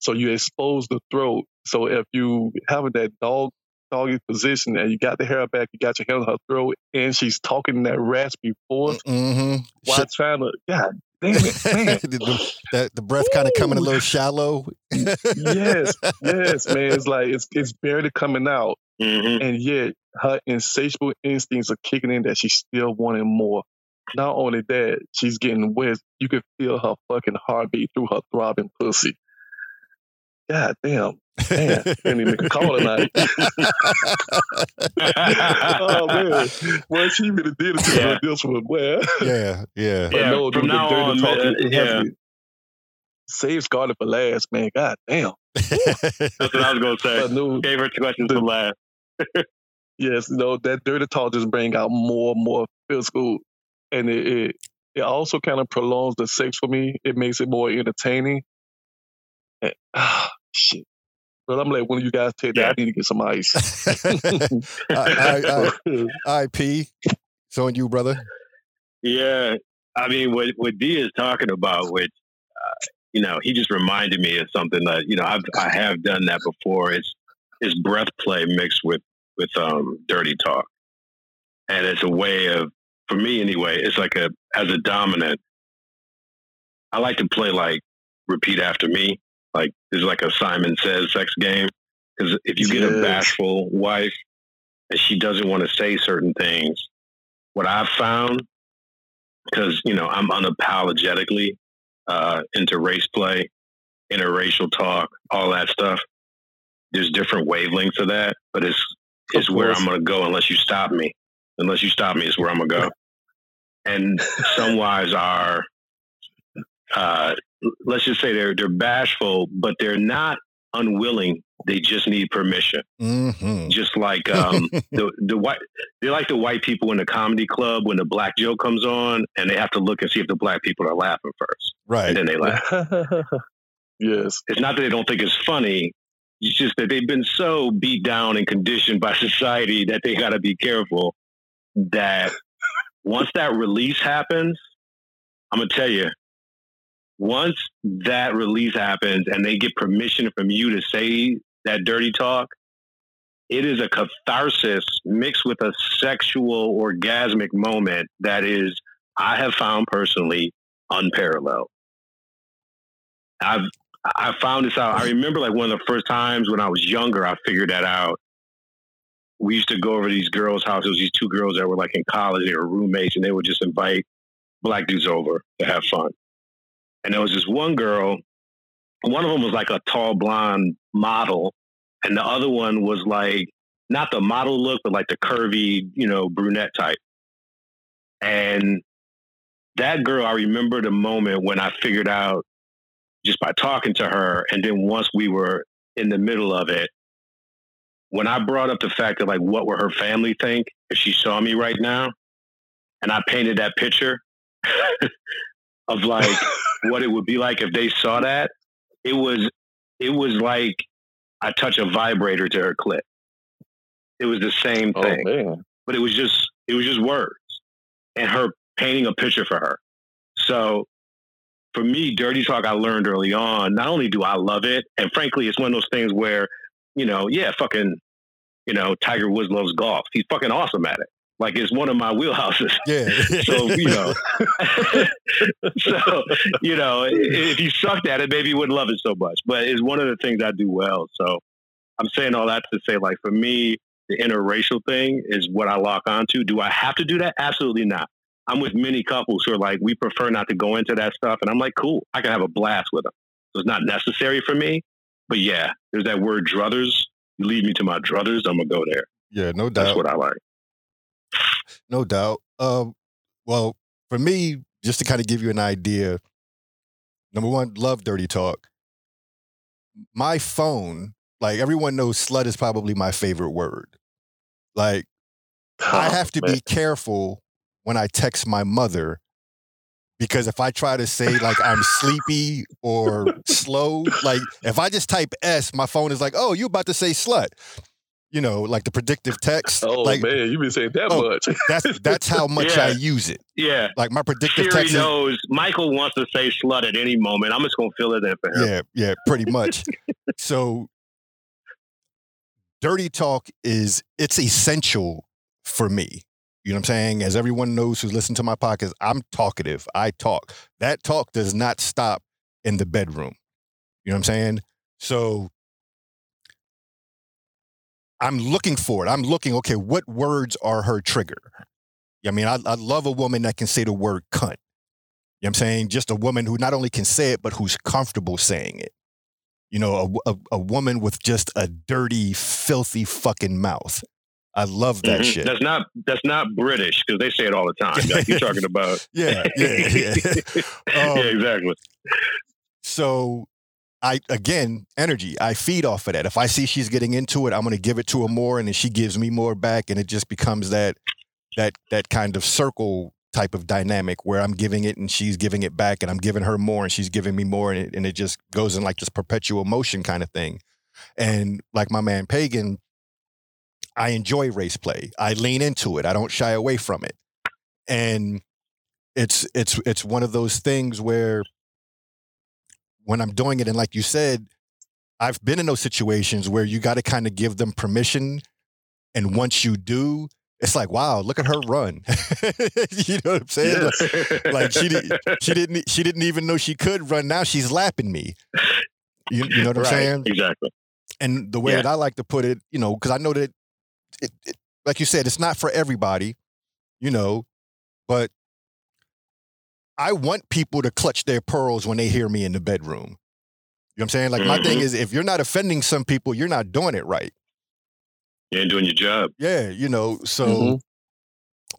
so you expose the throat. So if you have that dog doggy position and you got the hair back, you got your hand on her throat, and she's talking in that raspy voice Mm-hmm. while trying to, God damn it, man. the, the, the breath kind of coming a little shallow. yes, yes, man. It's like it's it's barely coming out, Mm-hmm. and yet her insatiable instincts are kicking in that she's still wanting more. Not only that, she's getting wet. You can feel her fucking heartbeat through her throbbing pussy. God damn. Man, didn't even call tonight. oh man, well, she really did it to Yeah. yeah. this one, boy. yeah, yeah. But Yeah, no, from the, now the on, talk, man, it has yeah. to be- Save Scarlett for last, man. God damn. That's what I was gonna say. I knew, Favorite questions to last. yes, you know, that dirty talk just bring out more and more physical, and it, it it also kind of prolongs the sex for me. It makes it more entertaining. And, ah, shit. But I'm like, when you guys take that, I need to get some ice. I, I, I, IP. So on you, brother. Yeah, I mean, what what D is talking about, which uh, you know, he just reminded me of something that you know I've I have done that before. It's it's breath play mixed with with um, dirty talk, and it's a way of, for me anyway, it's like a as a dominant. I like to play like repeat after me, like it's like a Simon Says sex game. Because if you get a bashful wife and she doesn't want to say certain things, what I've found because you know I'm unapologetically uh, into race play, interracial talk, all that stuff. There's different wavelengths of that, but it's it's where. I'm gonna go unless you stop me. Unless you stop me, is where I'm gonna go. And some wives are, uh, let's just say they're they're bashful, but they're not unwilling. They just need permission hmm just like um, the the white they're like the white people in the comedy club when the black joke comes on and they have to look and see if the black people are laughing first right? and Right. then they laugh. yes. It's not that they don't think it's funny. It's just that they've been so beat down and conditioned by society that they got to be careful that once that release happens, I'm gonna tell you, once that release happens and they get permission from you to say that dirty talk, it is a catharsis mixed with a sexual orgasmic moment that is, I have found personally unparalleled. I've I found this out. I remember like one of the first times when I was younger, I figured that out. We used to go over to these girls' houses. These two girls that were like in college, they were roommates, and they would just invite black dudes over to have fun. And there was this one girl. One of them was like a tall blonde model, and the other one was like not the model look, but like the curvy, you know, brunette type. And that girl, I remember the moment when I figured out just by talking to her. And then once we were in the middle of it, when I brought up the fact of like, what would her family think if she saw me right now? And I painted that picture of like what it would be like if they saw that. It was, it was like I touch a vibrator to her clit. It was the same Oh thing man. but it was just it was just words and her painting a picture for her. So for me, dirty talk I learned early on, not only do I love it, and frankly, it's one of those things where, you know, yeah, fucking, you know, Tiger Woods loves golf. He's fucking awesome at it. Like it's one of my wheelhouses. Yeah. So, you know, so, you know, if you sucked at it, maybe you wouldn't love it so much. But it's one of the things I do well. So I'm saying all that to say, like, for me, the interracial thing is what I lock onto. Do I have to do that? Absolutely not. I'm with many couples who are like, we prefer not to go into that stuff. And I'm like, cool, I can have a blast with them. So it's not necessary for me. But yeah, there's that word druthers. You lead me to my druthers, I'm going to go there. yeah, no doubt. That's what I like. No doubt. Um, well, for me, just to kind of give you an idea, number one, love dirty talk. My phone, like everyone knows, slut is probably my favorite word. Like I Oh, have to man. be careful when I text my mother because if I try to say like I'm sleepy or slow, like if I just type S, my phone is like, "Oh, you about to say slut." You know, like the predictive text. Oh like man, you've been saying that Oh, much. that's that's how much I use it. Yeah. Like my predictive Siri text is knows Michael wants to say slut at any moment. I'm just going to fill it in for him. Yeah, yeah, pretty much. so dirty talk is it's essential for me. You know what I'm saying? As everyone knows who's listened to my podcast, I'm talkative. I talk. That talk does not stop in the bedroom. You know what I'm saying? So I'm looking for it. I'm looking, okay, what words are her trigger? I mean, I, I love a woman that can say the word cunt. You know what I'm saying? Just a woman who not only can say it, but who's comfortable saying it. You know, a, a, a woman with just a dirty, filthy fucking mouth. I love that Mhm. shit. That's not that's not British because they say it all the time. Like, you're talking about Yeah, yeah, yeah. Um, yeah, exactly. So I again, energy. I feed off of that. If I see she's getting into it, I'm gonna give it to her more, and then she gives me more back, and it just becomes that that that kind of circle type of dynamic where I'm giving it and she's giving it back, and I'm giving her more and she's giving me more, and it, and it just goes in like this perpetual motion kind of thing. And like my man Pagan, I enjoy race play. I lean into it. I don't shy away from it. And it's it's it's one of those things where when I'm doing it, and like you said, I've been in those situations where you got to kind of give them permission. And once you do, it's like, wow, look at her run. you know what I'm saying? Like, like she did, she didn't she didn't even know she could run. Now she's lapping me. You, you know what I'm Right, saying? Exactly. And the way Yeah. that I like to put it, you know, because I know that, it, it, like you said, it's not for everybody, you know, but I want people to clutch their pearls when they hear me in the bedroom. You know what I'm saying? Like my thing Mhm. is, if you're not offending some people, you're not doing it right. You ain't doing your job. Yeah, you know. So Mhm.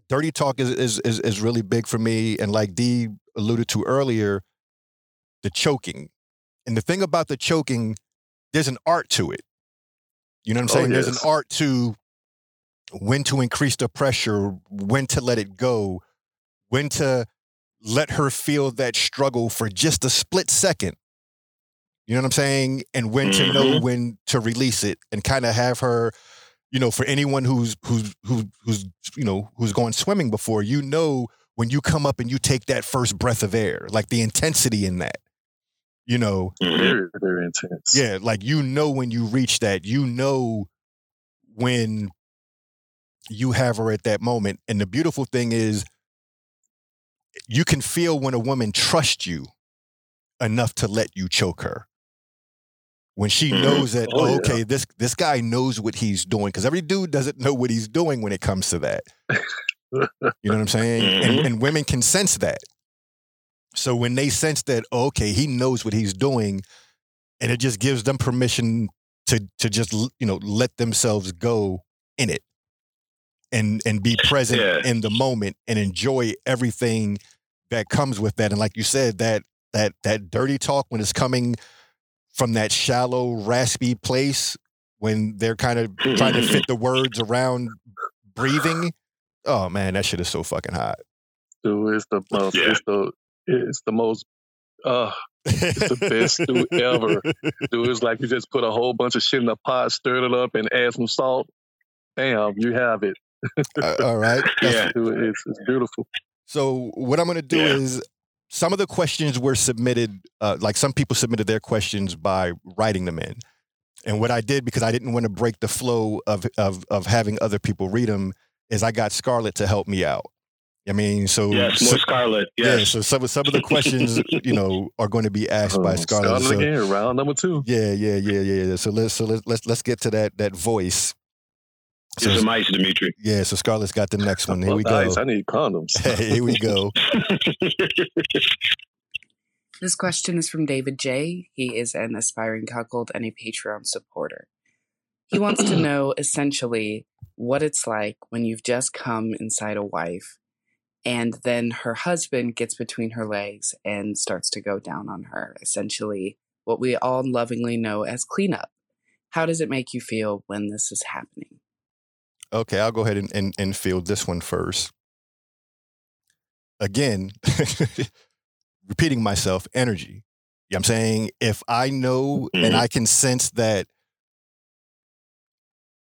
dirty talk is, is is is really big for me, and like Dee alluded to earlier, the choking. And the thing about the choking, there's an art to it. You know what I'm Oh, saying? There's an art to when to increase the pressure, when to let it go, when to let her feel that struggle for just a split second. You know what I'm saying? And when to know Mhm. when to release it and kind of have her, you know, for anyone who's who's who's who's you know, who's gone swimming before, you know when you come up and you take that first breath of air, like the intensity in that. You know, Mhm. Very, very intense. yeah, like you know when you reach that, you know when you have her at that moment. And the beautiful thing is you can feel when a woman trusts you enough to let you choke her. When she Mhm. knows that, Oh, oh, yeah. okay, this this guy knows what he's doing. Because every dude doesn't know what he's doing when it comes to that. You know what I'm saying? And, Mhm. and women can sense that. So when they sense that, oh, okay, he knows what he's doing, and it just gives them permission to to just you know let themselves go in it, and and be present Yeah. in the moment and enjoy everything that comes with that. And like you said, that that that dirty talk when it's coming from that shallow, raspy place, when they're kind of trying to fit the words around breathing. Oh man, that shit is so fucking hot. Dude, it's the most, Yeah. it's the, it's the most, uh, it's the best dude ever. dude, it's like you just put a whole bunch of shit in a pot, stir it up, and add some salt. Damn, you have it. All right. That's- Yeah. It's, it's beautiful. So what I'm going to do Yeah. is some of the questions were submitted, uh, like some people submitted their questions by writing them in, and what I did because I didn't want to break the flow of of of having other people read them is I got Scarlett to help me out. I mean, so Yes, so- more Scarlett. yeah, so some of some of the questions you know are going to be asked by Oh, Scarlett. So- again, round number two. yeah, yeah, yeah, yeah, yeah. So let's so let's let's let's get to that that voice. So, Here's some ice, Demetri. yeah, so Scarlett's got the next one. Here we go. Nice, I need condoms. Hey, Here we go. This question is from David J. He is an aspiring cuckold and a Patreon supporter. He wants to know essentially what it's like when you've just come inside a wife and then her husband gets between her legs and starts to go down on her. Essentially, what we all lovingly know as cleanup. How does it make you feel when this is happening? Okay, I'll go ahead and, and, and field this one first. Again, repeating myself, energy. You know I'm saying? If I know and Mhm. I can sense that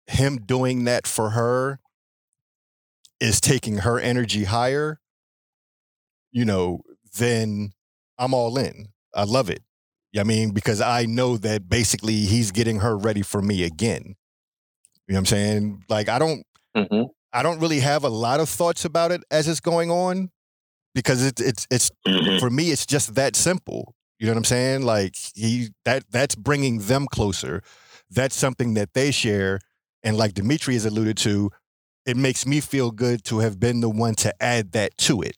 him doing that for her is taking her energy higher, you know, then I'm all in. I love it. I mean, because I know that basically he's getting her ready for me again. You know what I'm saying? Like I don't hmm I don't really have a lot of thoughts about it as it's going on because it's it's it's Mhm. for me it's just that simple. You know what I'm saying? Like he that that's bringing them closer. That's something that they share and like Demetri has alluded to, it makes me feel good to have been the one to add that to it.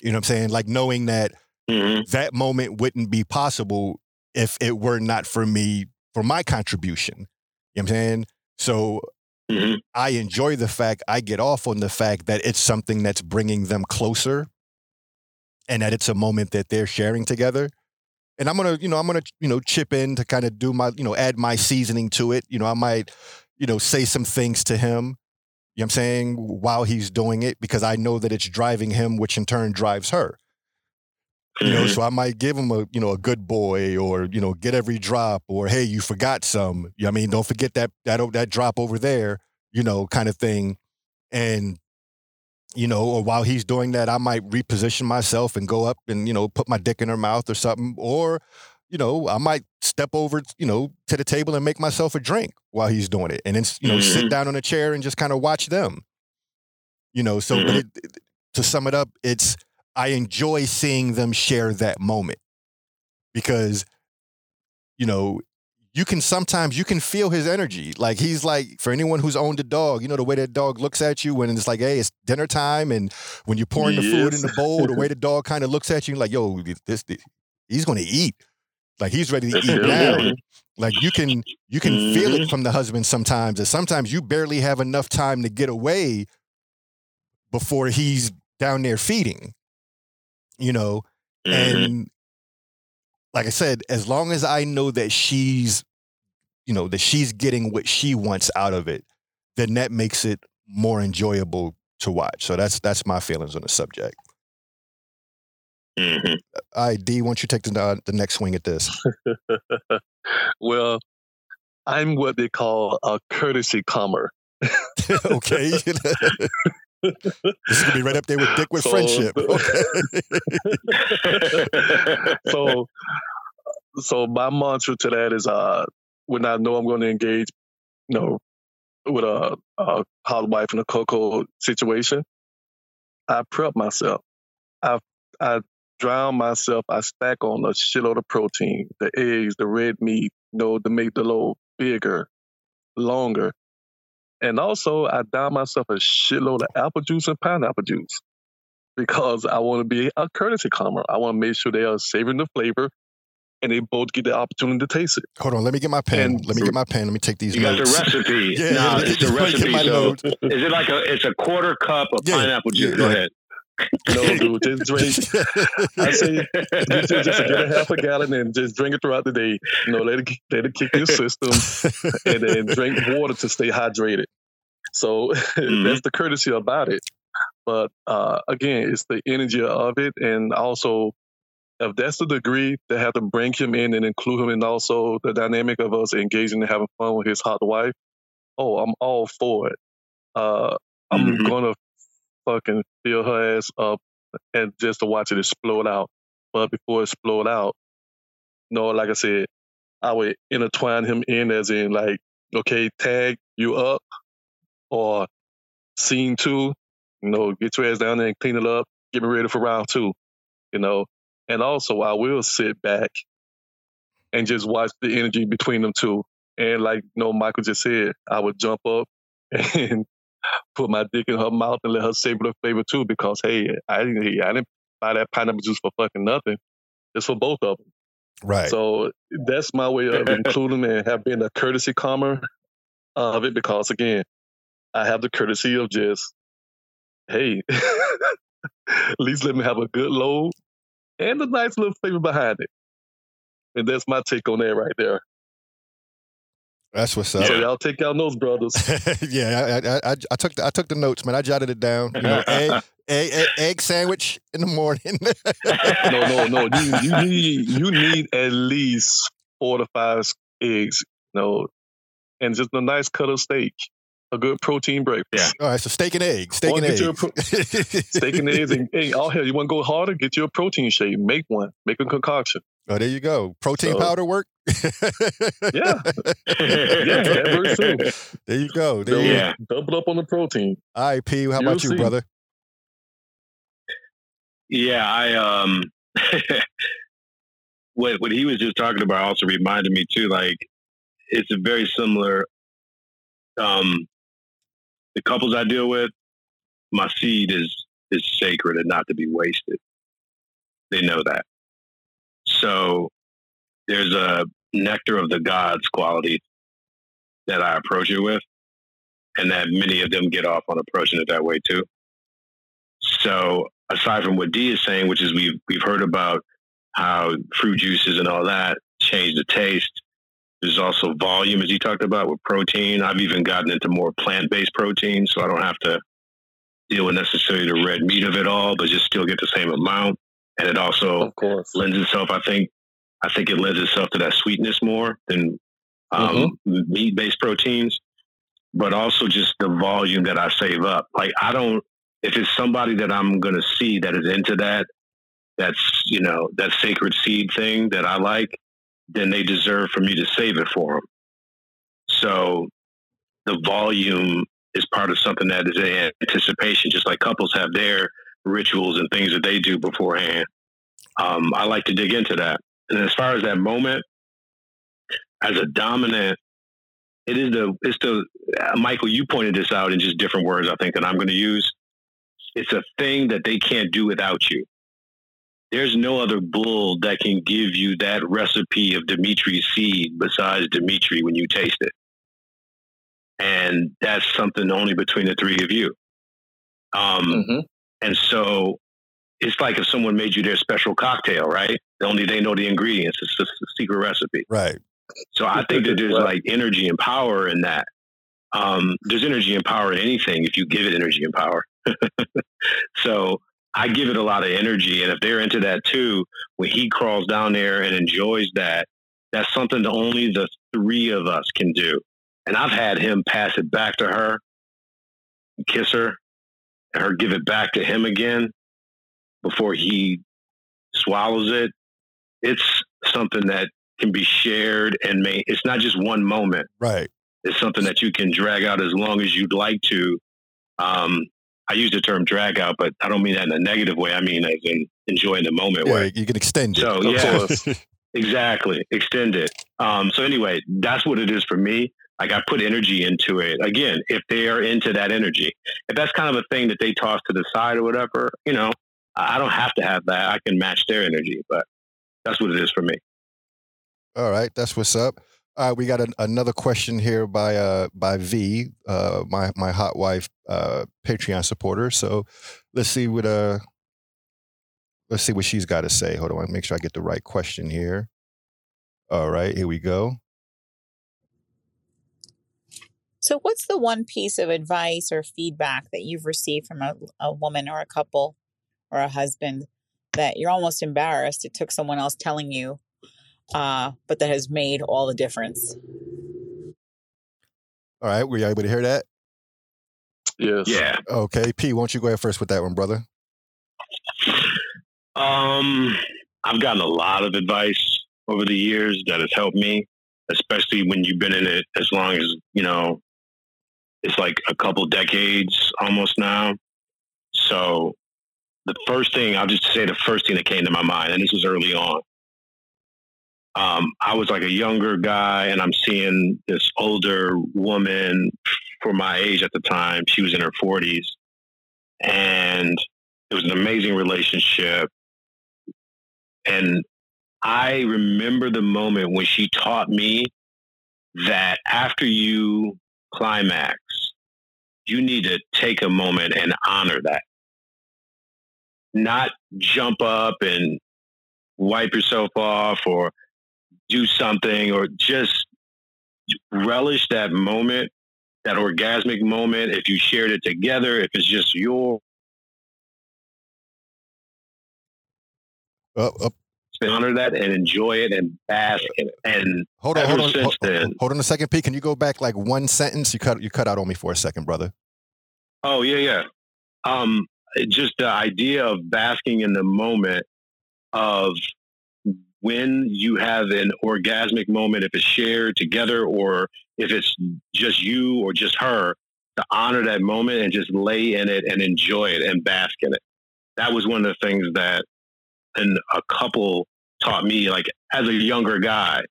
You know what I'm saying? Like knowing that Mhm. that moment wouldn't be possible if it were not for me for my contribution. You know what I'm saying? So hmm I enjoy the fact I get off on the fact that it's something that's bringing them closer and that it's a moment that they're sharing together. And I'm going to, you know, I'm going to, you know, chip in to kind of do my, you know, add my seasoning to it. You know, I might, you know, say some things to him, you know what I'm saying, while he's doing it because I know that it's driving him, which in turn drives her. You know, so I might give him a, you know, a good boy or, you know, get every drop or hey, you forgot some. You know what I mean, don't forget that that that drop over there, you know, kind of thing. And you know, or while he's doing that, I might reposition myself and go up and, you know, put my dick in her mouth or something. Or, you know, I might step over, you know, to the table and make myself a drink while he's doing it. And then, you know, sit Mhm. down on a chair and just kind of watch them. You know, so Mhm. it, it- to sum it up, it's I enjoy seeing them share that moment because, you know, you can sometimes you can feel his energy. Like he's like for anyone who's owned a dog, you know the way that dog looks at you when it's like, hey, it's dinner time, and when you're pouring the food in the bowl, the way the dog kind of looks at you, like, yo, this, this he's going to eat. Like he's ready to eat now. Like you can you can feel it Mhm. from the husband sometimes, and sometimes you barely have enough time to get away before he's down there feeding. You know, Mhm. and like I said, as long as I know that she's, you know, that she's getting what she wants out of it, then that makes it more enjoyable to watch. So that's that's my feelings on the subject. Mhm. All right, D, why don't you take the uh, the next swing at this? well, I'm what they call a courtesy comer. okay, this is gonna be right up there with Dick with So- friendship. Okay. so, so my mantra to that is, uh, when I know I'm going to engage, you know, with a, a housewife in a cuckold situation, I prep myself. I I drown myself. I stack on a shitload of protein, the eggs, the red meat, you know, to make the load bigger, longer. And also, I down myself a shitload of apple juice and pineapple juice because I want to be a courtesy comer. I want to make sure they are savoring the flavor and they both get the opportunity to taste it. Hold on, let me get my pen. And- let me get my pen. Let me take these You got the recipe. Yeah, no, yeah, it's a let me get recipe. So notes. is it like a? It's a quarter cup of Yeah, pineapple juice. yeah, Go yeah. ahead. No, dude, just drink. I say you just, just get a half a gallon and just drink it throughout the day. You know, let it let it kick your system, and then drink water to stay hydrated. So that's the courtesy about it. But uh, again, it's the energy of it, and also if that's the degree they have to bring him in and include him and also the dynamic of us engaging and having fun with his hot wife. Oh, I'm all for it. Uh, I'm Mhm. gonna fucking fill her ass up and just to watch it explode out. But before it explode out, no, like I said, I would intertwine him in as in like, okay, tag you up or scene two, you know, get your ass down there and clean it up, get me ready for round two, you know. And also I will sit back and just watch the energy between them two. And like you know, Michael just said, I would jump up and put my dick in her mouth and let her savor the flavor too. Because hey, I didn't, I didn't buy that pineapple juice for fucking nothing. It's for both of them. right. So that's my way of including and have been a courtesy comer of it. Because again, I have the courtesy of just, hey, at least let me have a good load and a nice little flavor behind it. And that's my take on that right there. That's what's up. So y'all take y'all notes, brothers. yeah, I, I, I, I took the, I took the notes, man. I jotted it down. You know, egg, egg, egg, egg sandwich in the morning. no, no, no. You, you need you need at least four to five eggs, you know, and just a nice cut of steak, a good protein breakfast. All right, so steak and eggs, steak Or and get eggs. pro- Steak and eggs, and hey, oh hell, you want to go harder? Get you a protein shake. Make one. Make a concoction. oh, there you go. Protein So- powder work. Yeah, yeah, that works too. There you go. There Double, you Yeah. double up on the protein. All right, P. How about you, see. brother? Yeah, I um what what he was just talking about also reminded me too, like it's a very similar um the couples I deal with, my seed is is sacred and not to be wasted. They know that. So there's a nectar of the gods quality that I approach it with, and that many of them get off on approaching it that way too. So aside from what Dee is saying, which is we've we've heard about how fruit juices and all that change the taste. There's also volume, as you talked about, with protein. I've even gotten into more plant based protein, so I don't have to deal with necessarily the red meat of it all, but just still get the same amount. And it also Of course. lends itself, I think, I think it lends itself to that sweetness more than um, meat based proteins, but also just the volume that I save up. Like I don't, if it's somebody that I'm going to see that is into that, that's, you know, that sacred seed thing that I like, then they deserve for me to save it for them. So the volume is part of something that is in anticipation, just like couples have their rituals and things that they do beforehand. Um, I like to dig into that. And as far as that moment, as a dominant, it is the it's the uh, Michael. You pointed this out in just different words. I think that I'm going to use. It's a thing that they can't do without you. There's no other bull that can give you that recipe of Demetri's seed besides Demetri when you taste it, and that's something only between the three of you. Um, Mhm. and so it's like if someone made you their special cocktail, right? Only they know the ingredients. It's just a secret recipe. Right. So I think that there's like energy and power in that. Um, there's energy and power in anything if you give it energy and power. so I give it a lot of energy. And if they're into that too, when he crawls down there and enjoys that, that's something that only the three of us can do. And I've had him pass it back to her, kiss her, and her give it back to him again before he swallows it. It's something that can be shared and made. It's not just one moment. Right. It's something that you can drag out as long as you'd like to. Um, I use the term drag out, but I don't mean that in a negative way. I mean as in enjoying the moment Yeah, way. you can extend it. So Of yeah, exactly. Extend it. Um, so anyway, that's what it is for me. Like I put energy into it. Again, if they are into that energy, if that's kind of a thing that they toss to the side or whatever, you know, I I don't have to have that. I can match their energy, but that's what it is for me. All right, that's what's up. All right, we got an, another question here by uh by V, uh my my hot wife uh Patreon supporter. So let's see what uh let's see what she's got to say. Hold on, make sure I get the right question here. All right, here we go. So, what's the one piece of advice or feedback that you've received from a, a woman or a couple or a husband that you're almost embarrassed it took someone else telling you, uh, but that has made all the difference? All right, were you able to hear that? Yes. Yeah. Okay, P, why don't you go ahead first with that one, brother? Um, I've gotten a lot of advice over the years that has helped me, especially when you've been in it as long as, you know, it's like a couple decades almost now. So the first thing, I'll just say the first thing that came to my mind, and this was early on. Um, I was like a younger guy, and I'm seeing this older woman for my age at the time. She was in her 40s. And it was an amazing relationship. And I remember the moment when she taught me that after you climax, you need to take a moment and honor that. Not jump up and wipe yourself off or do something or just relish that moment, that orgasmic moment. If you shared it together, if it's just your Up, up. honor that and enjoy it and bask in it. And Hold on, hold on, hold, then. hold on a second, P. Can you go back like one sentence? You cut you cut out on me for a second, brother. oh yeah, yeah. Um, just the idea of basking in the moment of when you have an orgasmic moment, if it's shared together or if it's just you or just her, to honor that moment and just lay in it and enjoy it and bask in it. That was one of the things that and a couple taught me, like as a younger guy,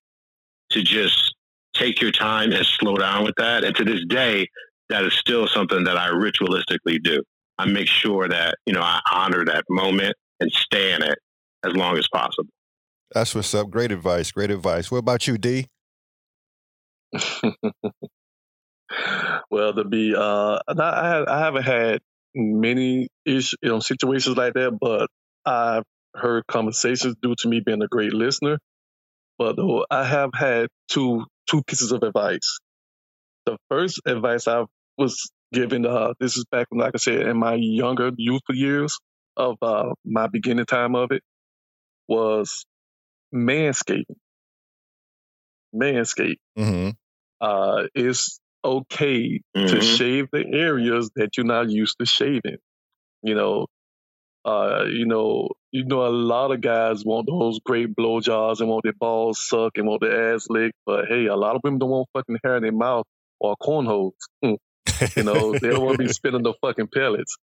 to just take your time and slow down with that. And to this day, that is still something that I ritualistically do. I make sure that, you know, I honor that moment and stay in it as long as possible. That's what's up. Great advice. Great advice. What about you, D? well, to be, uh, I, I haven't had many ish, you know, situations like that, but I've heard conversations due to me being a great listener. But though I have had two two pieces of advice. The first advice I was given, uh, this is back when, like I said, in my younger youthful years of uh, my beginning time of it, was manscaping. Manscape. Mm-hmm. Uh, it's okay mm-hmm. to shave the areas that you're not used to shaving. You know, uh, you know, you know, a lot of guys want those great blowjobs and want their balls sucked and want their ass licked, but hey, a lot of women don't want fucking hair in their mouth or cornholes. Hmm. You know, they don't want to be spitting the fucking pellets.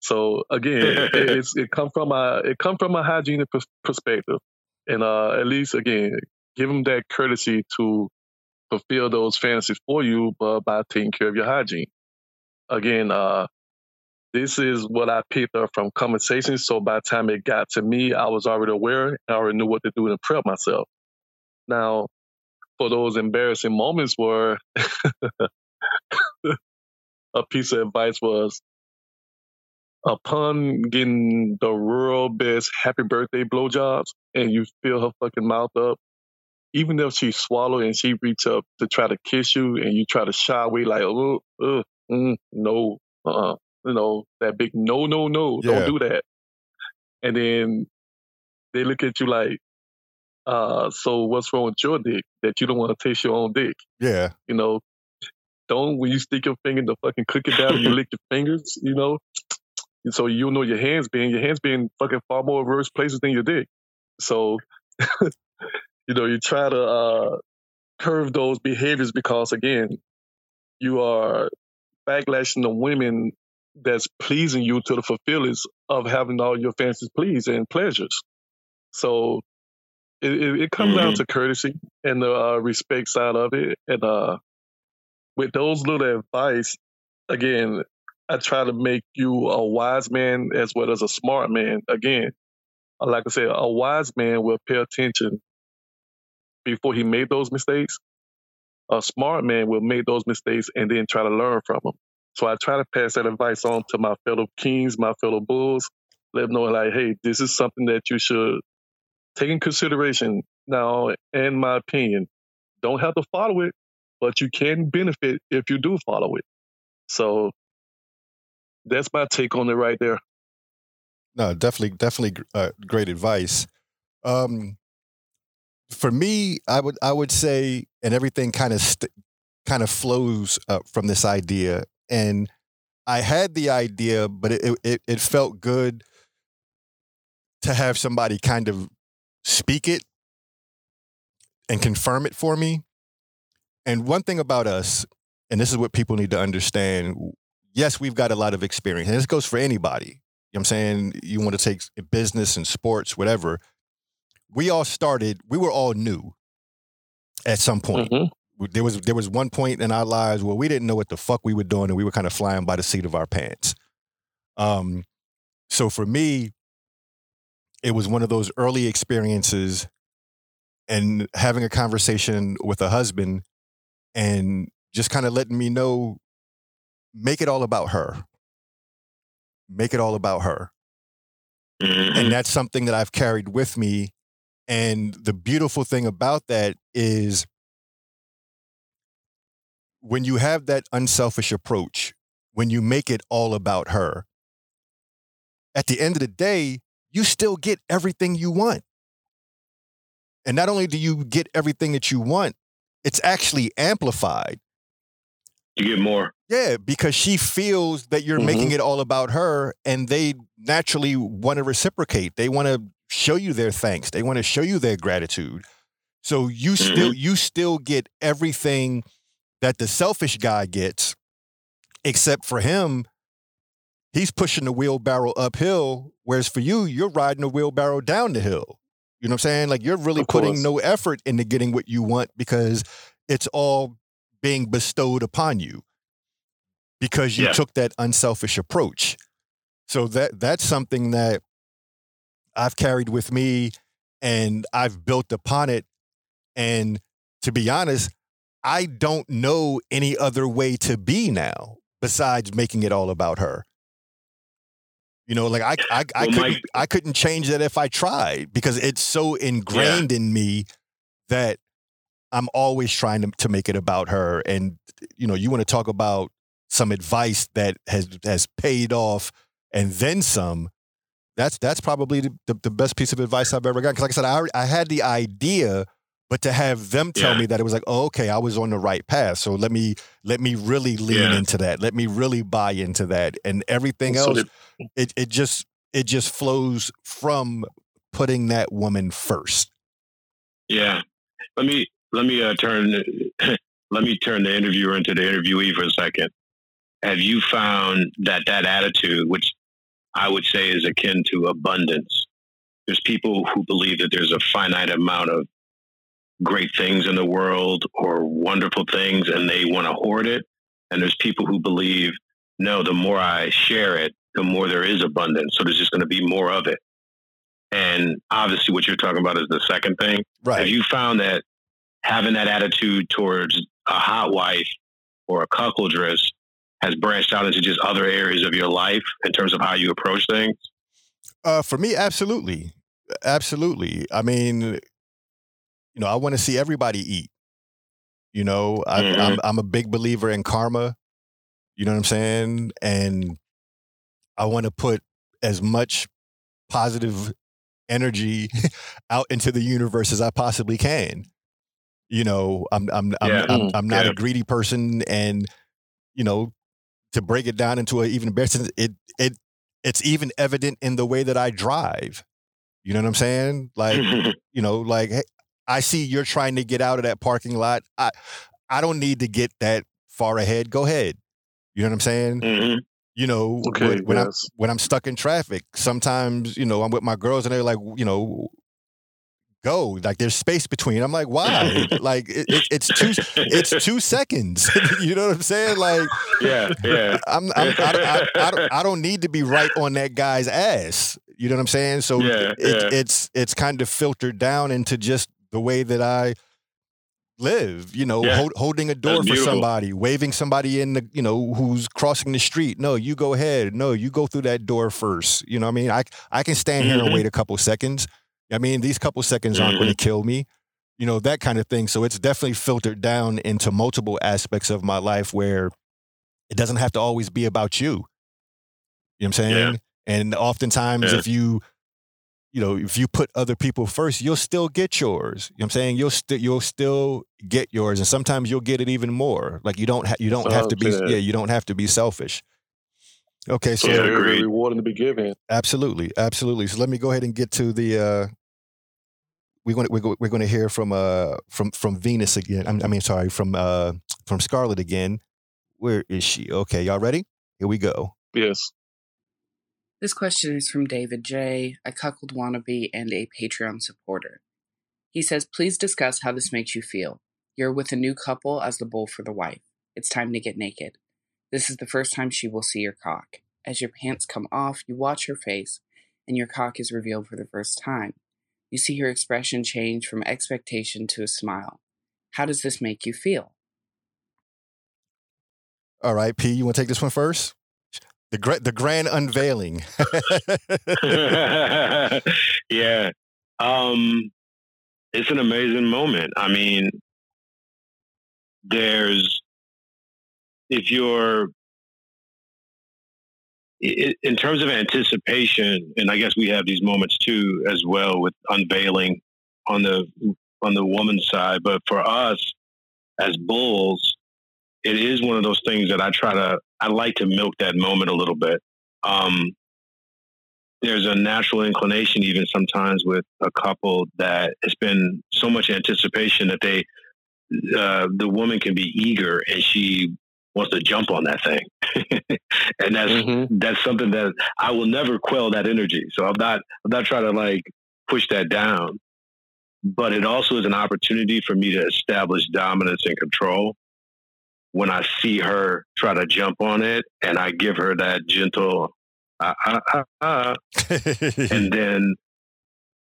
So again, it, it's it come from a it come from a hygienic perspective, and uh, at least again, give them that courtesy to fulfill those fantasies for you, but by taking care of your hygiene. Again, uh, this is what I picked up from conversations. So by the time it got to me, I was already aware. I already knew what to do to prep myself. Now, for those embarrassing moments where a piece of advice was upon getting the real best happy birthday blowjobs and you fill her fucking mouth up, even if she swallow and she reach up to try to kiss you and you try to shy away like, oh, uh, mm, no, uh-uh you know, that big no, no, no, yeah. don't do that. And then they look at you like, uh, so what's wrong with your dick that you don't want to taste your own dick? Yeah. You know, don't when you stick your finger in the fucking cookie down, you lick your fingers, you know. And so you know your hands being your hands being fucking far more worse places than your dick. So you know, you try to uh curve those behaviors because again, you are backlashing the women that's pleasing you to the fulfillers of having all your fancies pleased and pleasures. So it, it, it comes mm-hmm. down to courtesy and the uh, respect side of it. And uh, with those little advice, again, I try to make you a wise man as well as a smart man. Again, uh, like I said, a wise man will pay attention before he made those mistakes. A smart man will make those mistakes and then try to learn from them. So I try to pass that advice on to my fellow kings, my fellow bulls, let them know like, hey, this is something that you should take in consideration. Now, in my opinion, don't have to follow it, but you can benefit if you do follow it. So that's my take on it right there. No, definitely, definitely uh, great advice. Um, for me, I would I would say, and everything kind of st- kind of flows uh, from this idea and I had the idea, but it, it it felt good to have somebody kind of speak it and confirm it for me. And one thing about us, and this is what people need to understand. Yes, we've got a lot of experience, and this goes for anybody. You know what I'm saying? You want to take business and sports, whatever. We all started, we were all new at some point. Mm-hmm there was there was one point in our lives where we didn't know what the fuck we were doing and we were kind of flying by the seat of our pants. Um, so for me, it was one of those early experiences and having a conversation with a husband and just kind of letting me know make it all about her. Make it all about her. Mm-hmm. And that's something that I've carried with me. And the beautiful thing about that is when you have that unselfish approach, when you make it all about her, at the end of the day, you still get everything you want. And not only do you get everything that you want, it's actually amplified. You get more. Yeah, because she feels that you're mm-hmm. making it all about her and they naturally want to reciprocate. They want to show you their thanks. They want to show you their gratitude. So you mm-hmm. still you still get everything that the selfish guy gets, except for him, he's pushing the wheelbarrow uphill, whereas for you, you're riding the wheelbarrow down the hill. You know what I'm saying? Like you're really putting no effort into getting what you want because it's all being bestowed upon you because you yeah. took that unselfish approach. So that that's something that I've carried with me and I've built upon it. And to be honest, I don't know any other way to be now besides making it all about her. You know, like I I, I Well, couldn't Mike- I couldn't change that if I tried because it's so ingrained in me that I'm always trying to, to make it about her. And you know, you want to talk about some advice that has has paid off and then some. That's that's probably the, the, the best piece of advice I've ever gotten. Because like I said, I I had the idea, but to have them tell Yeah. me that it was like, oh, okay, I was on the right path. So let me let me really lean Yeah. into that. Let me really buy into that. And everything So else, did- it it just it just flows from putting that woman first. Yeah. Let me let me uh, turn let me turn the interviewer into the interviewee for a second. Have you found that that attitude, which I would say is akin to abundance, there's people who believe that there's a finite amount of great things in the world or wonderful things, and they want to hoard it. And there's people who believe, no, the more I share it, the more there is abundance. So there's just going to be more of it. And obviously, what you're talking about is the second thing. Right. Have you found that having that attitude towards a hot wife or a cuckoldress has branched out into just other areas of your life in terms of how you approach things? Uh, for me, absolutely, absolutely. I mean, you know, I want to see everybody eat. You know, I, Mhm. I'm I'm a big believer in karma. You know what I'm saying? And I want to put as much positive energy out into the universe as I possibly can. You know, I'm I'm I'm Yeah. I'm, I'm not Yeah. a greedy person, and you know, to break it down into an even better sense, it it it's even evident in the way that I drive. You know what I'm saying? Like you know, like hey, I see you're trying to get out of that parking lot. I I don't need to get that far ahead. Go ahead. You know what I'm saying? Mhm. You know, Okay, when, when I'm when I'm stuck in traffic, sometimes you know I'm with my girls and they're like, you know, go. Like there's space between. I'm like, why? like it, it, it's two it's two seconds. you know what I'm saying? Like yeah, yeah. I'm, I'm I, don't- I, I, don't, I don't need to be right on that guy's ass. You know what I'm saying? So Yeah, it, yeah. it's it's kind of filtered down into just the way that I live. You know, Yeah. hold, holding a door for somebody, waving somebody in the you know who's crossing the street. No, you go ahead. No, you go through that door first. You know, what I mean, I I can stand here and Mhm. wait a couple seconds. I mean, these couple seconds aren't going to kill me. You know, that kind of thing. So it's definitely filtered down into multiple aspects of my life where it doesn't have to always be about you. You know what I'm saying? Yeah. And oftentimes Yeah. if you you know, if you put other people first, you'll still get yours. You know what I'm saying? You'll still you'll still get yours and sometimes you'll get it even more. Like you don't ha- you don't have to be yeah, you don't have to be selfish. Okay, so So Yeah, very, very agreed. rewarding to be given. absolutely, absolutely. So let me go ahead and get to the uh we're going to, we're going we're going to hear from uh from from Venus again. I'm, I mean sorry, from uh from Scarlett again. Where is she? Okay, y'all ready? Here we go. Yes. This question is from David J., a cuckold wannabe and a Patreon supporter. He says, Please discuss how this makes you feel. You're with a new couple as the bull for the wife. It's time to get naked. This is the first time she will see your cock. As your pants come off, you watch her face, and your cock is revealed for the first time. You see her expression change from expectation to a smile. How does this make you feel? All right, P, you want to take this one first? The gra- the grand unveiling. yeah. Um, it's an amazing moment. I mean, there's, if you're, in terms of anticipation, and I guess we have these moments too as well with unveiling on the on the woman's side. But for us as bulls, it is one of those things that I try to I like to milk that moment a little bit. Um, there's a natural inclination, even sometimes with a couple, that it's been so much anticipation that they, uh, the woman can be eager and she wants to jump on that thing, and that's Mm-hmm. that's something that I will never quell that energy. So I'm not I'm not trying to like push that down, but it also is an opportunity for me to establish dominance and control. When I see her try to jump on it, and I give her that gentle, ah, ah, ah, ah, and then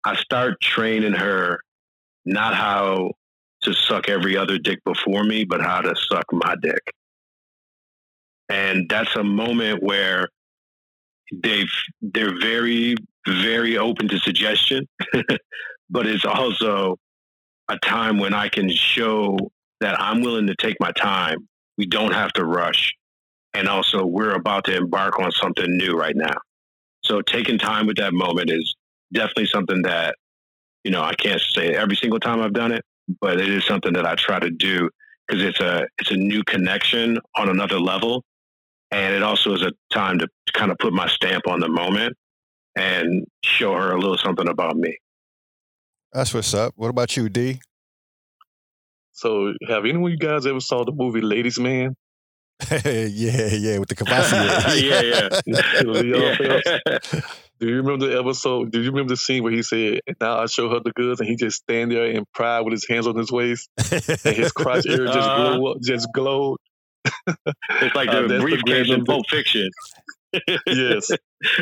I start training her not how to suck every other dick before me, but how to suck my dick. And that's a moment where they've they're very very open to suggestion, but it's also a time when I can show that I'm willing to take my time. We don't have to rush. And also, we're about to embark on something new right now. So, taking time with that moment is definitely something that, you know, I can't say every single time I've done it, but it is something that I try to do because it's a it's a new connection on another level, and it also is a time to kind of put my stamp on the moment and show her a little something about me. That's what's up. What about you, D? So, have any of you guys ever saw the movie Ladies Man? yeah, yeah, with the capacity. yeah, yeah. Yeah. Do you remember the episode? Do you remember the scene where he said, now I show her the goods," and he just stand there in pride with his hands on his waist, and his crotch area just Uh-huh. glow up, just glowed. It's like Uh, the that's the briefcase in Pulp Fiction. yes,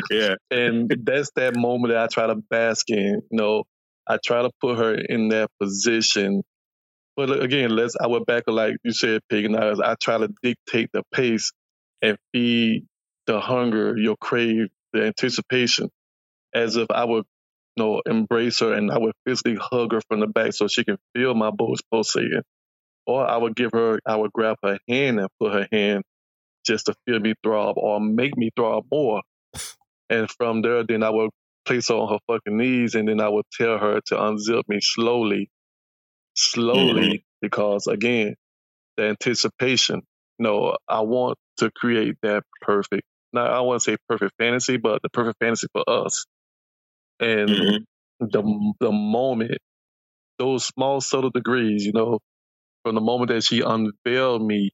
Yeah. and that's that moment that I try to bask in. You know, I try to put her in that position. But again, let's I would back like you said, Pig, and I, I try to dictate the pace and feed the hunger, your crave, the anticipation, as if I would, you know, embrace her and I would physically hug her from the back so she can feel my bones pulsating. Or I would give her, I would grab her hand and put her hand just to feel me throb or make me throb more. And from there, then I would place her on her fucking knees and then I would tell her to unzip me slowly, slowly, because again, the anticipation. You know, I want to create that perfect, Now I want to say perfect fantasy, but the perfect fantasy for us. And Mhm. the the moment, those small subtle degrees, you know, from the moment that she unveiled me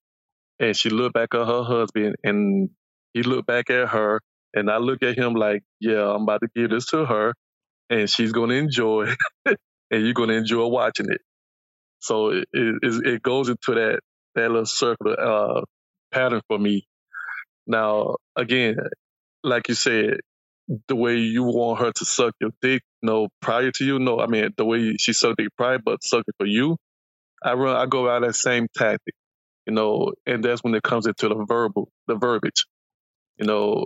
and she looked back at her husband and he looked back at her and I look at him like, yeah, I'm about to give this to her and she's going to enjoy it and you're going to enjoy watching it. So it, it, it goes into that, that little circle uh, pattern for me. Now, again, like you said, the way you want her to suck your dick, no, prior to you, no, I mean, the way she sucked dick prior, but suck it for you, I run, I go out that same tactic, you know, and that's when it comes into the verbal, the verbiage, you know,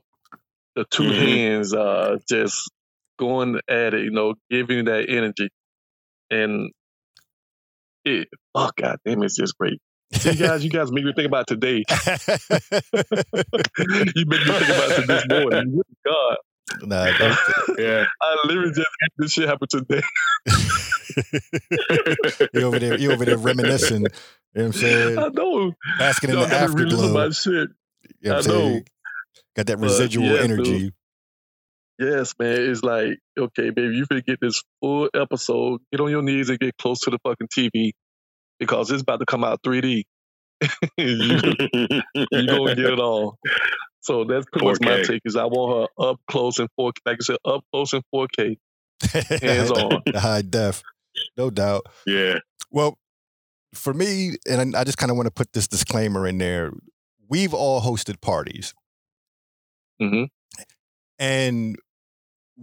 the 2 Mhm. hands, uh, just going at it, you know, giving that energy, and it, oh god damn, it's just great. You guys, you guys make me think about today. you make me think about it this morning. God, nah, Yeah. I literally just had this shit happen today. you over there, you over there reminiscing. You know what I'm saying? I know. Basking in the afterglow. my shit. You know what I'm know. saying? Got that residual yeah, energy. Yes, man. It's like, okay, baby, you finna get this full episode. Get on your knees and get close to the fucking TV because it's about to come out 3D. you, you gonna get it all. So that's pretty much my take. Is I want her up close in 4K. Like I said, up close in 4K. Hands on. High def. No doubt. yeah. Well, for me, and I I just kind of want to put this disclaimer in there. We've all hosted parties. hmm And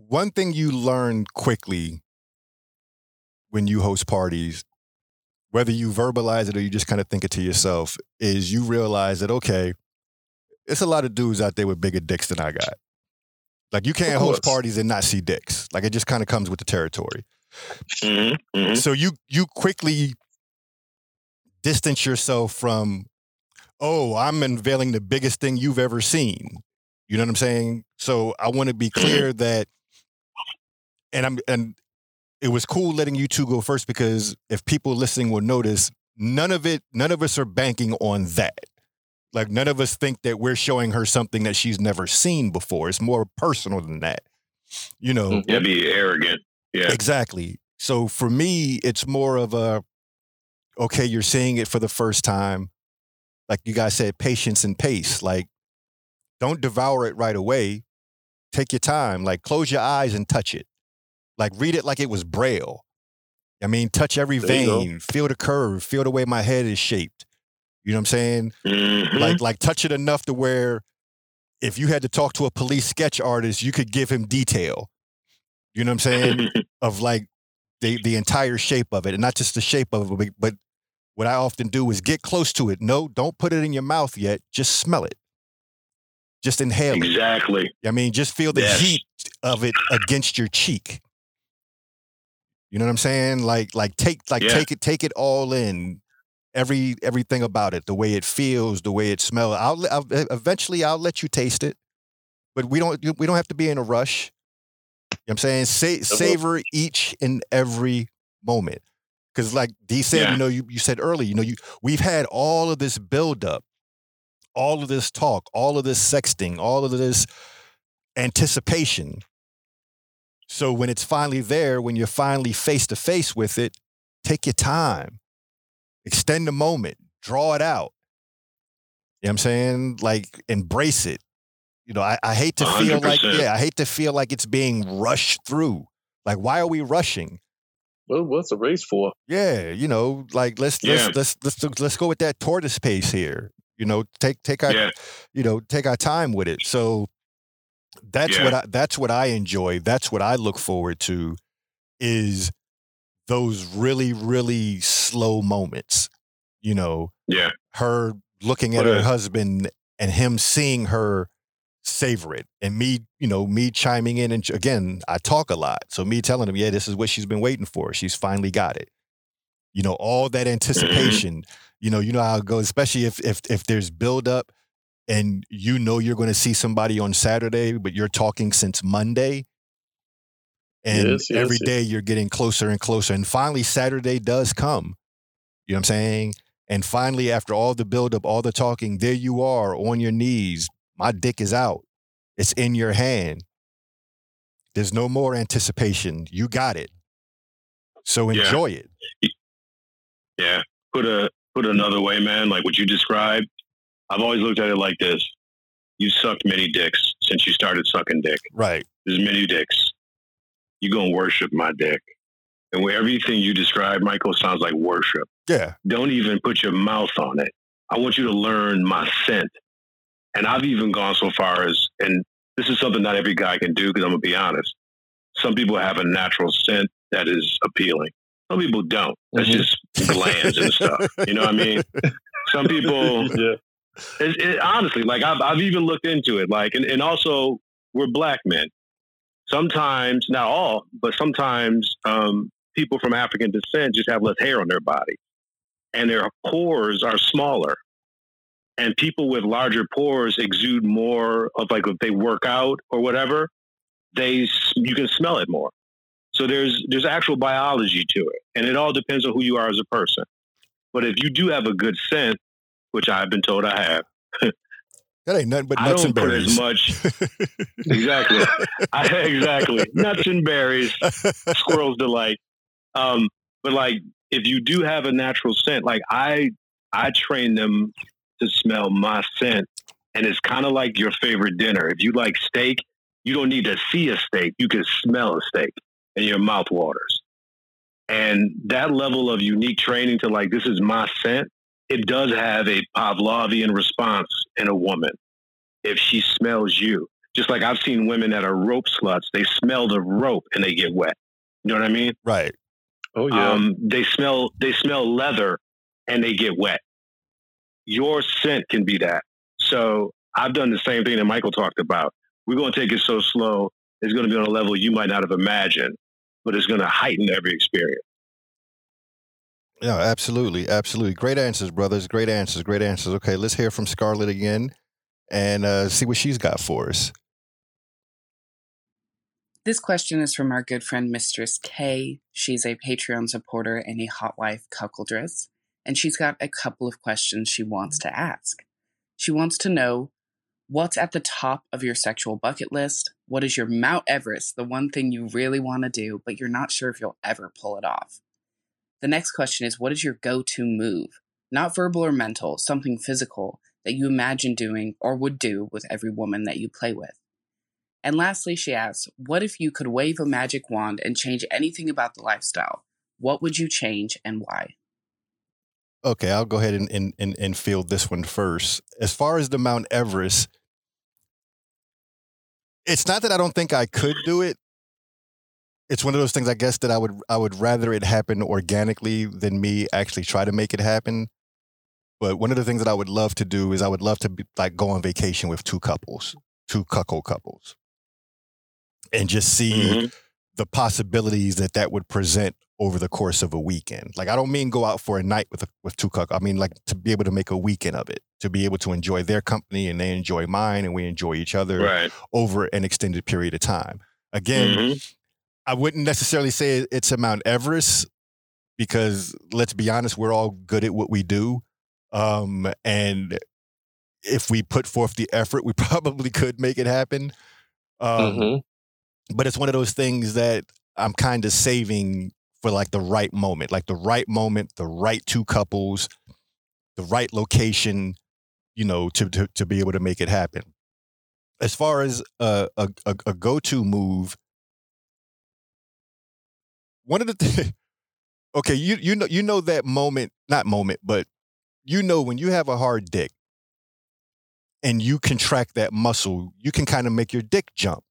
one thing you learn quickly when you host parties, whether you verbalize it or you just kind of think it to yourself, is you realize that, okay, it's a lot of dudes out there with bigger dicks than I got. Like you can't host parties and not see dicks. Like it just kind of comes with the territory. hmm hmm So you you quickly distance yourself from, oh, I'm unveiling the biggest thing you've ever seen. You know what I'm saying? So I want to be clear that, and I'm and it was cool letting you two go first because if people listening will notice, none of it, none of us are banking on that. Like none of us think that we're showing her something that she's never seen before. It's more personal than that. You know, Mhm. Yeah, be arrogant. Yeah. Exactly. So for me, it's more of a okay, you're seeing it for the first time. Like you guys said, patience and pace. Like, don't devour it right away. Take your time. Like, close your eyes and touch it. Like, read it like it was braille. I mean, touch every There vein, feel the curve, feel the way my head is shaped. You know what I'm saying? Mhm. Like, like touch it enough to where if you had to talk to a police sketch artist, you could give him detail. You know what I'm saying? of like the the entire shape of it, and not just the shape of it, but what I often do is get close to it. No, don't put it in your mouth yet. Just smell it. Just inhale it. Exactly. I mean, just feel the Yes. heat of it against your cheek. You know what I'm saying? Like, like take, like Yeah. take it, take it all in. Every everything about it, the way it feels, the way it smells. I'll, I'll eventually I'll let you taste it, but we don't we don't have to be in a rush. You know what I'm saying? Sa- savor each and every moment. Because like D said, Yeah. you know, you, you said earlier, you know, you we've had all of this buildup, all of this talk, all of this sexting, all of this anticipation. So when it's finally there, when you're finally face to face with it, take your time, extend the moment, draw it out. You know what I'm saying? Like embrace it. You know, I, I hate to feel like, yeah, I hate to feel like it's being rushed through. Like, why are we rushing? Well, what's the race for? Yeah, you know, like let's Yeah. let's let's let's let's go with that tortoise pace here. You know, take take our Yeah. you know take our time with it. So that's Yeah. what I that's what I enjoy. That's what I look forward to is those really really slow moments. You know, Yeah. her looking at What her a- husband and him seeing her savor it and me you know me chiming in and again i talk a lot so me telling him yeah this is what she's been waiting for she's finally got it you know all that mm-hmm. anticipation you know you know how it goes especially if if if there's build up and you know you're going to see somebody on saturday but you're talking since monday and Yes, yes, every yes. day you're getting closer and closer and finally saturday does come you know what i'm saying and finally after all the buildup, all the talking there you are on your knees my dick is out it's in your hand there's no more anticipation you got it so Yeah. enjoy it Yeah. Put a put another way, man. Like what you described, I've always looked at it like this. You sucked many dicks since you started sucking dick. right There's many dicks. You gonna worship my dick. And where everything you describe, Michael, sounds like worship. yeah Don't even put your mouth on it. I want you to learn my scent. And I've even gone so far as, and this is something not every guy can do because I'm gonna be honest. Some people have a natural scent that is appealing. Some people don't. That's Mhm. just glands and stuff. You know what I mean? Some people, Yeah. It, it, honestly, like I've, I've even looked into it. Like, and, and also we're black men. Sometimes, not all, but sometimes um, people from African descent just have less hair on their body, and their pores are smaller. And people with larger pores exude more of like if they work out or whatever, they you can smell it more. So there's there's actual biology to it, and it all depends on who you are as a person. But if you do have a good scent, which I've been told I have, that ain't nothing but I nuts don't and put berries as much exactly, I, exactly nuts and berries, squirrels delight. Um, but like if you do have a natural scent, like I I train them to smell my scent, and it's kind of like your favorite dinner. If you like steak, you don't need to see a steak; you can smell a steak, and your mouth waters. And that level of unique training to like this is my scent, it does have a Pavlovian response in a woman if she smells you. Just like I've seen women that are rope sluts, they smell the rope and they get wet. You know what I mean? right Oh yeah. Um, they smell they smell leather and they get wet. Your scent can be that. So I've done the same thing that Michael talked about. We're going to take it so slow. It's going to be on a level you might not have imagined, but it's going to heighten every experience. Yeah, absolutely, absolutely. Great answers, brothers. Great answers. Great answers. Okay, let's hear from Scarlett again, and uh, see what she's got for us. This question is from our good friend Mistress K. She's a Patreon supporter and a hot wife cuckoldress, and she's got a couple of questions she wants to ask. She wants to know what's at the top of your sexual bucket list? What is your Mount Everest, the one thing you really want to do, but you're not sure if you'll ever pull it off? The next question is what is your go to move? Not verbal or mental, something physical that you imagine doing or would do with every woman that you play with. And lastly, she asks, What if you could wave a magic wand and change anything about the lifestyle? What would you change and why? Okay, I'll go ahead and, and, and, and field this one first. As far as the Mount Everest, it's not that I don't think I could do it. It's one of those things I guess that I would I would rather it happen organically than me actually try to make it happen. But one of the things that I would love to do is I would love to be, like go on vacation with two couples, two cuckold couples, and just see Mm-hmm. the possibilities that that would present over the course of a weekend. Like I don't mean go out for a night with a, with two cuckold. I mean like to be able to make a weekend of it, to be able to enjoy their company and they enjoy mine and we enjoy each other Right. over an extended period of time. Again, Mhm. I wouldn't necessarily say it's a Mount Everest because let's be honest, we're all good at what we do. Um, and if we put forth the effort, we probably could make it happen. Um, Mhm. But it's one of those things that I'm kind of saving for like the right moment, like the right moment, the right two couples, the right location, you know, to to, to be able to make it happen. As far as a, a, a go to move, one of the things okay, you you know you know that moment, not moment, but you know when you have a hard dick and you contract that muscle, you can kind of make your dick jump,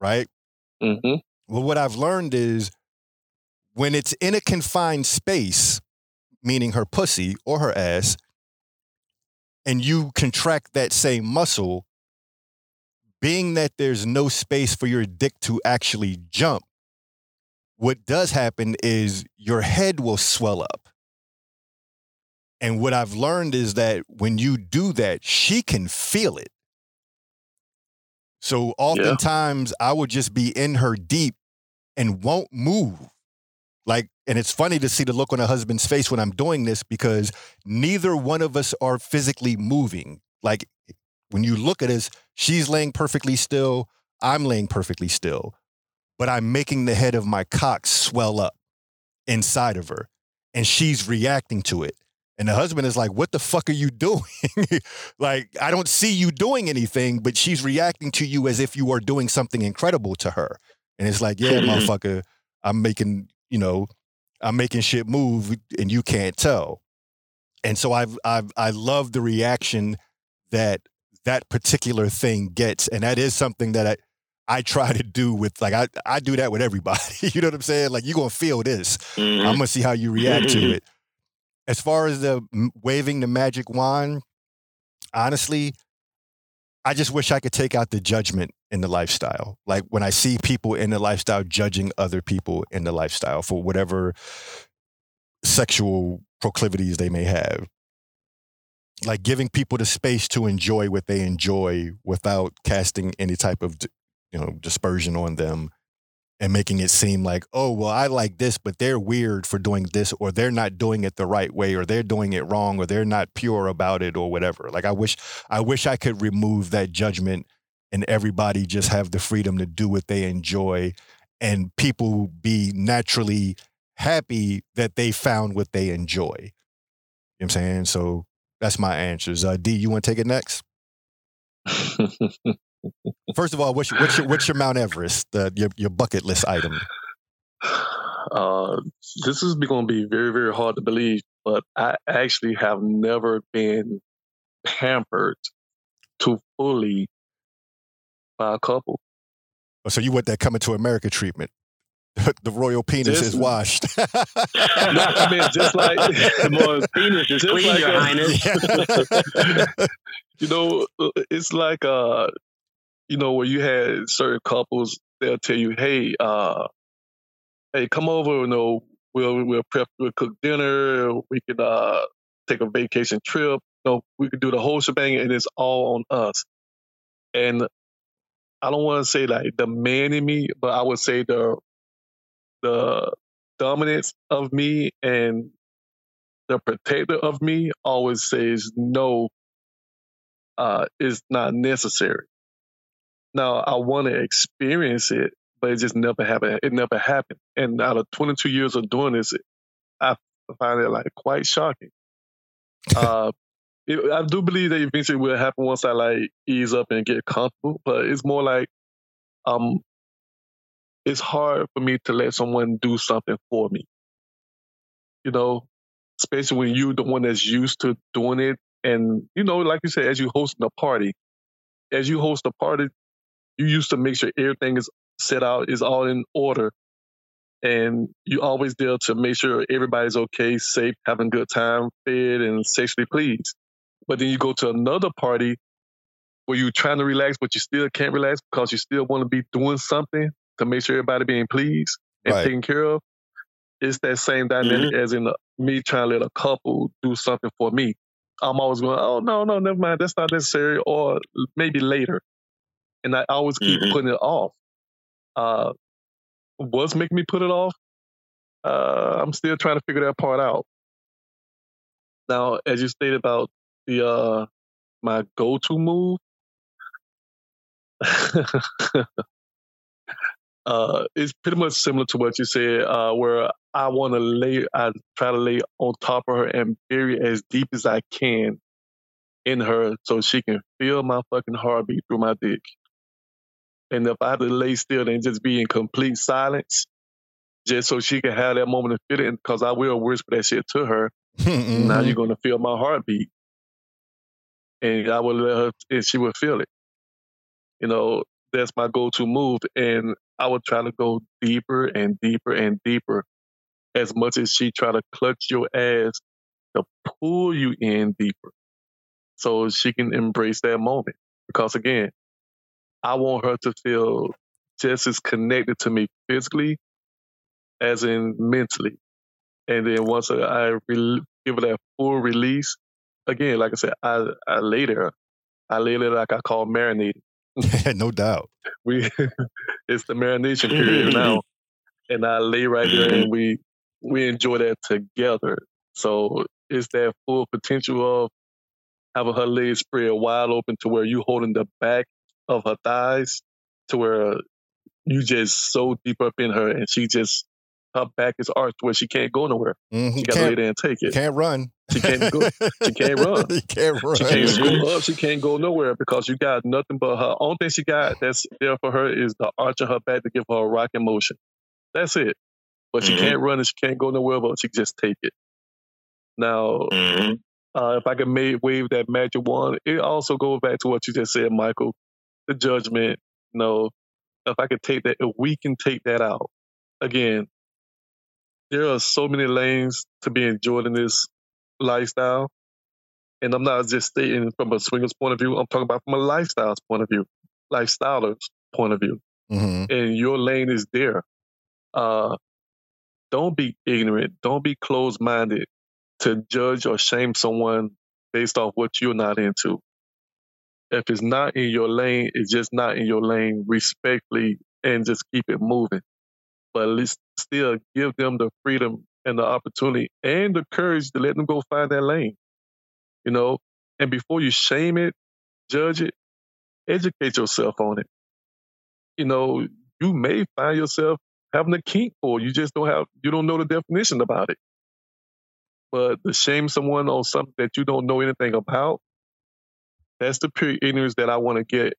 right? mm-hmm. Well, what I've learned is when it's in a confined space, meaning her pussy or her ass, and you contract that same muscle, being that there's no space for your dick to actually jump, what does happen is your head will swell up. And what I've learned is that when you do that, she can feel it. So oftentimes I would just be in her deep and won't move. Like, and it's funny to see the look on a husband's face when I'm doing this because neither one of us are physically moving. Like, when you look at us, she's laying perfectly still, I'm laying perfectly still, but I'm making the head of my cock swell up inside of her, and she's reacting to it. And the husband is like, What the fuck are you doing? like, I don't see you doing anything, but she's reacting to you as if you are doing something incredible to her. And it's like, Yeah, mm-hmm. motherfucker, I'm making, you know, I'm making shit move and you can't tell. And so I've I've I love the reaction that that particular thing gets. And that is something that I I try to do with like I, I do that with everybody. you know what I'm saying? Like you're gonna feel this. Mhm. I'm gonna see how you react to it. As far as the waving the magic wand, honestly, I just wish I could take out the judgment in the lifestyle. Like when I see people in the lifestyle judging other people in the lifestyle for whatever sexual proclivities they may have. Like giving people the space to enjoy what they enjoy without casting any type of you know dispersion on them and making it seem like, oh, well, I like this, but they're weird for doing this, or they're not doing it the right way, or they're doing it wrong, or they're not pure about it, or whatever. Like I wish, I wish I could remove that judgment and everybody just have the freedom to do what they enjoy and people be naturally happy that they found what they enjoy. You know what I'm saying? So that's my answers. Uh, D, you want to take it next? First of all, what's your, what's your, what's your Mount Everest, uh, your, your bucket list item? uh, this is going to be very, very hard to believe, but I actually have never been pampered to fully by a couple. Oh, So you want that coming to America treatment? the royal penis Just- is washed. No, I mean, just like the More penis is clean, like Your a- Highness. you know, uh, it's like uh, you know, where you had certain couples, they'll tell you, "Hey, uh, hey, come over. You know, we'll we'll prep, we'll cook dinner. We could uh take a vacation trip. You know, we could do the whole shebang, and it's all on us." And I don't want to say like the man in me, but I would say the the dominance of me and the protector of me always says no uh, is not necessary. Now I want to experience it, but it just never happened. It never happened. And out of 22 years of doing this, I find it like quite shocking. uh, it, I do believe that eventually it will happen once I like ease up and get comfortable. But it's more like um, it's hard for me to let someone do something for me. You know, especially when you're the one that's used to doing it. And, you know, like you said, as you hosting a party, as you host a party, you used to make sure everything is set out, is all in order. and you always there to make sure everybody's okay, safe, having a good time, fed, and sexually pleased. But then you go to another party where you're trying to relax, but you still can't relax because you still want to be doing something to make sure everybody being pleased and Right. taken care of. It's that same dynamic as in uh, me trying to let a couple do something for me. I'm always going, oh no, no, never mind, that's not necessary, or maybe later. And I always keep Mhm. putting it off. Uh, what's making me put it off? Uh, I'm still trying to figure that part out. Now, as you stated about the uh, my go-to move, uh, it's pretty much similar to what you said, uh, where I want to lay, I try to lay on top of her and bury as deep as I can in her so she can feel my fucking heartbeat through my dick. And if I have to lay still and just be in complete silence, just so she can have that moment of feeling, because I will whisper that shit to her. Now Mhm. you're gonna feel my heartbeat, and I will let her, and she will feel it. You know, that's my go-to move, and I would try to go deeper and deeper and deeper, as much as she try to clutch your ass to pull you in deeper, so she can embrace that moment. Because again, I want her to feel just as connected to me physically as in mentally. And then once I re- give her that full release, again, like I said, I, I lay there. I lay there like I call marinating. no doubt. We it's the marination period mm-hmm. now. And I lay right there and mm-hmm. we we enjoy that together. So it's that full potential of having her legs spread wide open to where you holding the back of her thighs to where you just so deep up in her and she just her back is arched where she can't go nowhere. Mhm. She gotta lay Can't, there and take it. can't run. She can't go. She can't run. you can't run. She can't school up. She can't go nowhere because you got nothing but her. Only thing she got that's there for her is the arch of her back to give her a rocking motion. That's it. But she Mhm. can't run and she can't go nowhere, but she can just take it. Now, Mhm. uh, if I can wave that magic wand, it also goes back to what you just said, Michael. The judgment. You know, if I could take that, if we can take that out, again, there are so many lanes to be enjoyed in this lifestyle. And I'm not just stating from a swinger's point of view. I'm talking about from a lifestyle's point of view, lifestyler's point of view. Mhm. And your lane is there. Uh, don't be ignorant. Don't be closed minded to judge or shame someone based off what you're not into. If it's not in your lane, it's just not in your lane respectfully and just keep it moving. But at least still give them the freedom and the opportunity and the courage to let them go find that lane. You know, and before you shame it, judge it, educate yourself on it. You know, you may find yourself having a kink for you just don't have you don't know the definition about it. But to shame someone on something that you don't know anything about, that's the pure ignorance that I want to get.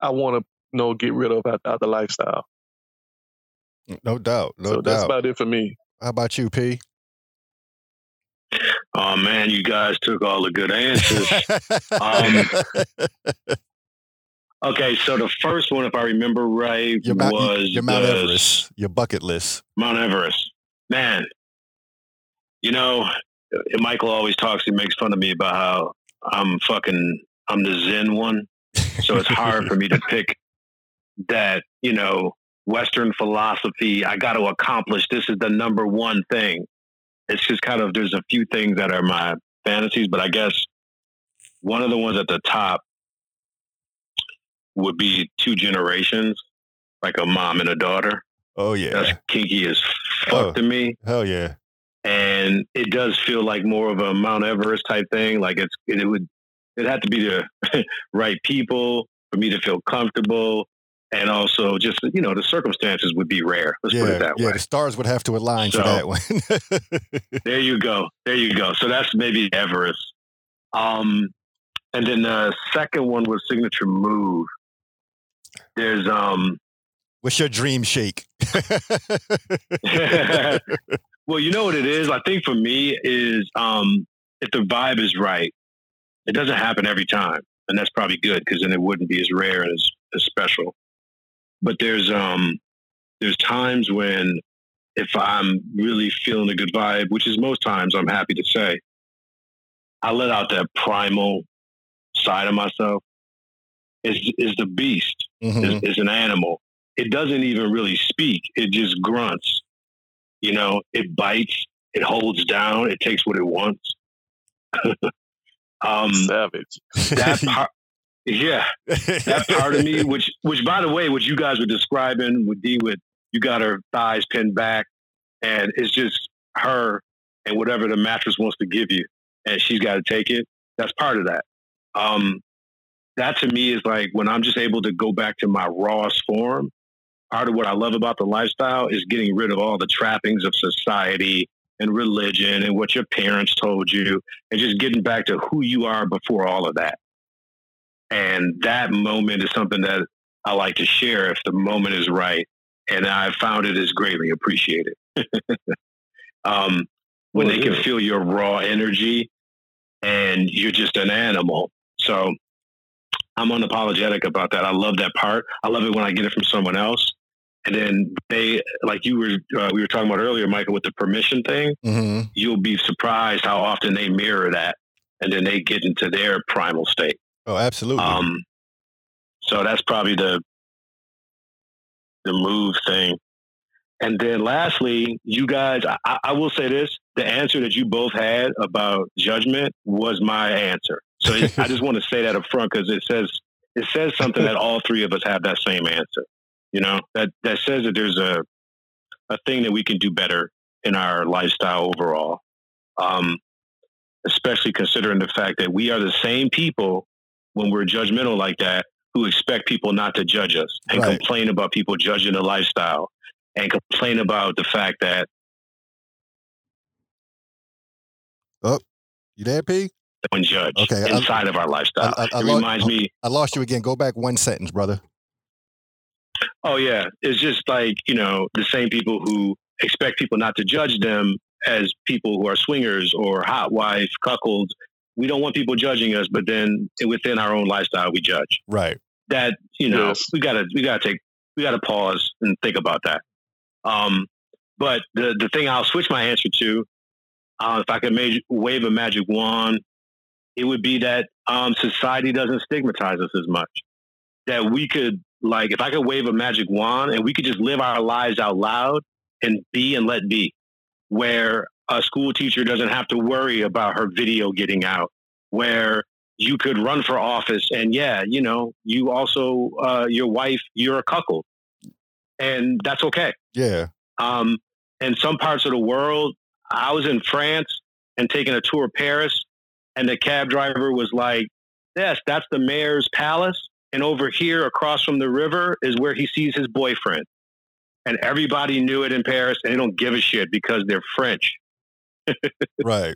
I want to you know get rid of out, out the lifestyle. No doubt. No so that's about it for me. How about you, P? Oh man, you guys took all the good answers. Um, okay, so the first one, if I remember right, your Mount, was your Mount the Everest, your bucket list. Mount Everest. Man, you know, Michael always talks. He makes fun of me about how I'm fucking. I'm the Zen one, so it's hard for me to pick that. You know, Western philosophy. I got to accomplish. This is the number one thing. It's just kind of. There's a few things that are my fantasies, but I guess one of the ones at the top would be two generations, like a mom and a daughter. Oh yeah. That's kinky as fuck Oh. to me. Hell yeah. And it does feel like more of a Mount Everest type thing. Like it's it would it had to be the right people for me to feel comfortable. And also just you know, the circumstances would be rare. Let's put it that Yeah. way. Yeah, the stars would have to align for that one. There you go. There you go. So that's maybe Everest. Um and then the second one was signature move. There's um What's your dream shake? well, you know what it is. I think for me is um, if the vibe is right, it doesn't happen every time, and that's probably good because then it wouldn't be as rare and as, as special. But there's um, there's times when if I'm really feeling a good vibe, which is most times, I'm happy to say, I let out that primal side of myself. Is is the beast? Mhm. Is, is an animal. It doesn't even really speak. It just grunts. You know, it bites. It holds down. It takes what it wants. um, Savage. that part, yeah, that part of me, which, which by the way, what you guys were describing with D, with you got her thighs pinned back, and it's just her and whatever the mattress wants to give you, and she's got to take it. That's part of that. Um, that to me is like when I'm just able to go back to my rawest form. Part of what I love about the lifestyle is getting rid of all the trappings of society and religion and what your parents told you, and just getting back to who you are before all of that. And that moment is something that I like to share if the moment is right. And I found it is greatly appreciated. um, when Well, they can feel your raw energy and you're just an animal. So I'm unapologetic about that. I love that part. I love it when I get it from someone else. And then they, like you were, uh, we were talking about earlier, Michael, with the permission thing, hmm you'll be surprised how often they mirror that. And then they get into their primal state. Oh, absolutely. Um, so that's probably the the move thing. And then lastly, you guys, I, I will say this: the answer that you both had about judgment was my answer. So I just want to say that up front because it says it says something that all three of us have that same answer. You know that that says that there's a a thing that we can do better in our lifestyle overall. Um, especially considering the fact that we are the same people when we're judgmental like that who expect people not to judge us and Right. complain about people judging the lifestyle and complain about the fact that you there, P? when judge Okay, I- inside of our lifestyle. I- I- I it lo- reminds me, I lost you again. Go back one sentence, brother. Oh yeah, it's just like, you know, the same people who expect people not to judge them as people who are swingers or hot wife, cuckolds. We don't want people judging us, but then within our own lifestyle, we judge. Right. that you know Yes. we gotta we gotta take we gotta pause and think about that um but the the thing i'll switch my answer to uh, if i could ma- wave a magic wand it would be that um society doesn't stigmatize us as much that we could like if i could wave a magic wand and we could just live our lives out loud and be and let be where a school teacher doesn't have to worry about her video getting out where you could run for office and yeah you know you also uh, your wife you're a cuckold. And that's okay. Yeah. um, in some parts of the world i was in france and taking a tour of paris and the cab driver was like yes that's the mayor's palace and over here across from the river is where he sees his boyfriend and everybody knew it in paris and they don't give a shit because they're french Right.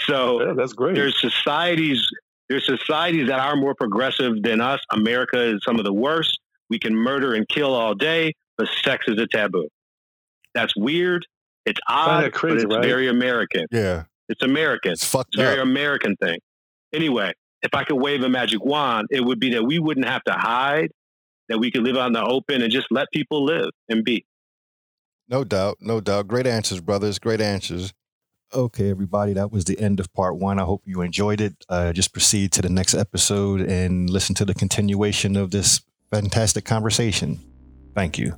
so Yeah, that's great. there's societies there's societies that are more progressive than us. America is some of the worst. We can murder and kill all day, but sex is a taboo. That's weird. It's odd, crazy, but it's right? very American. Yeah. It's American. It's fucked It's a very. American thing. Anyway, if I could wave a magic wand, it would be that we wouldn't have to hide, that we could live out in the open and just let people live and be. No doubt. No doubt. Great answers, brothers. Great answers. Okay, everybody, that was the end of part one. I hope you enjoyed it. Uh, just proceed to the next episode and listen to the continuation of this fantastic conversation. Thank you.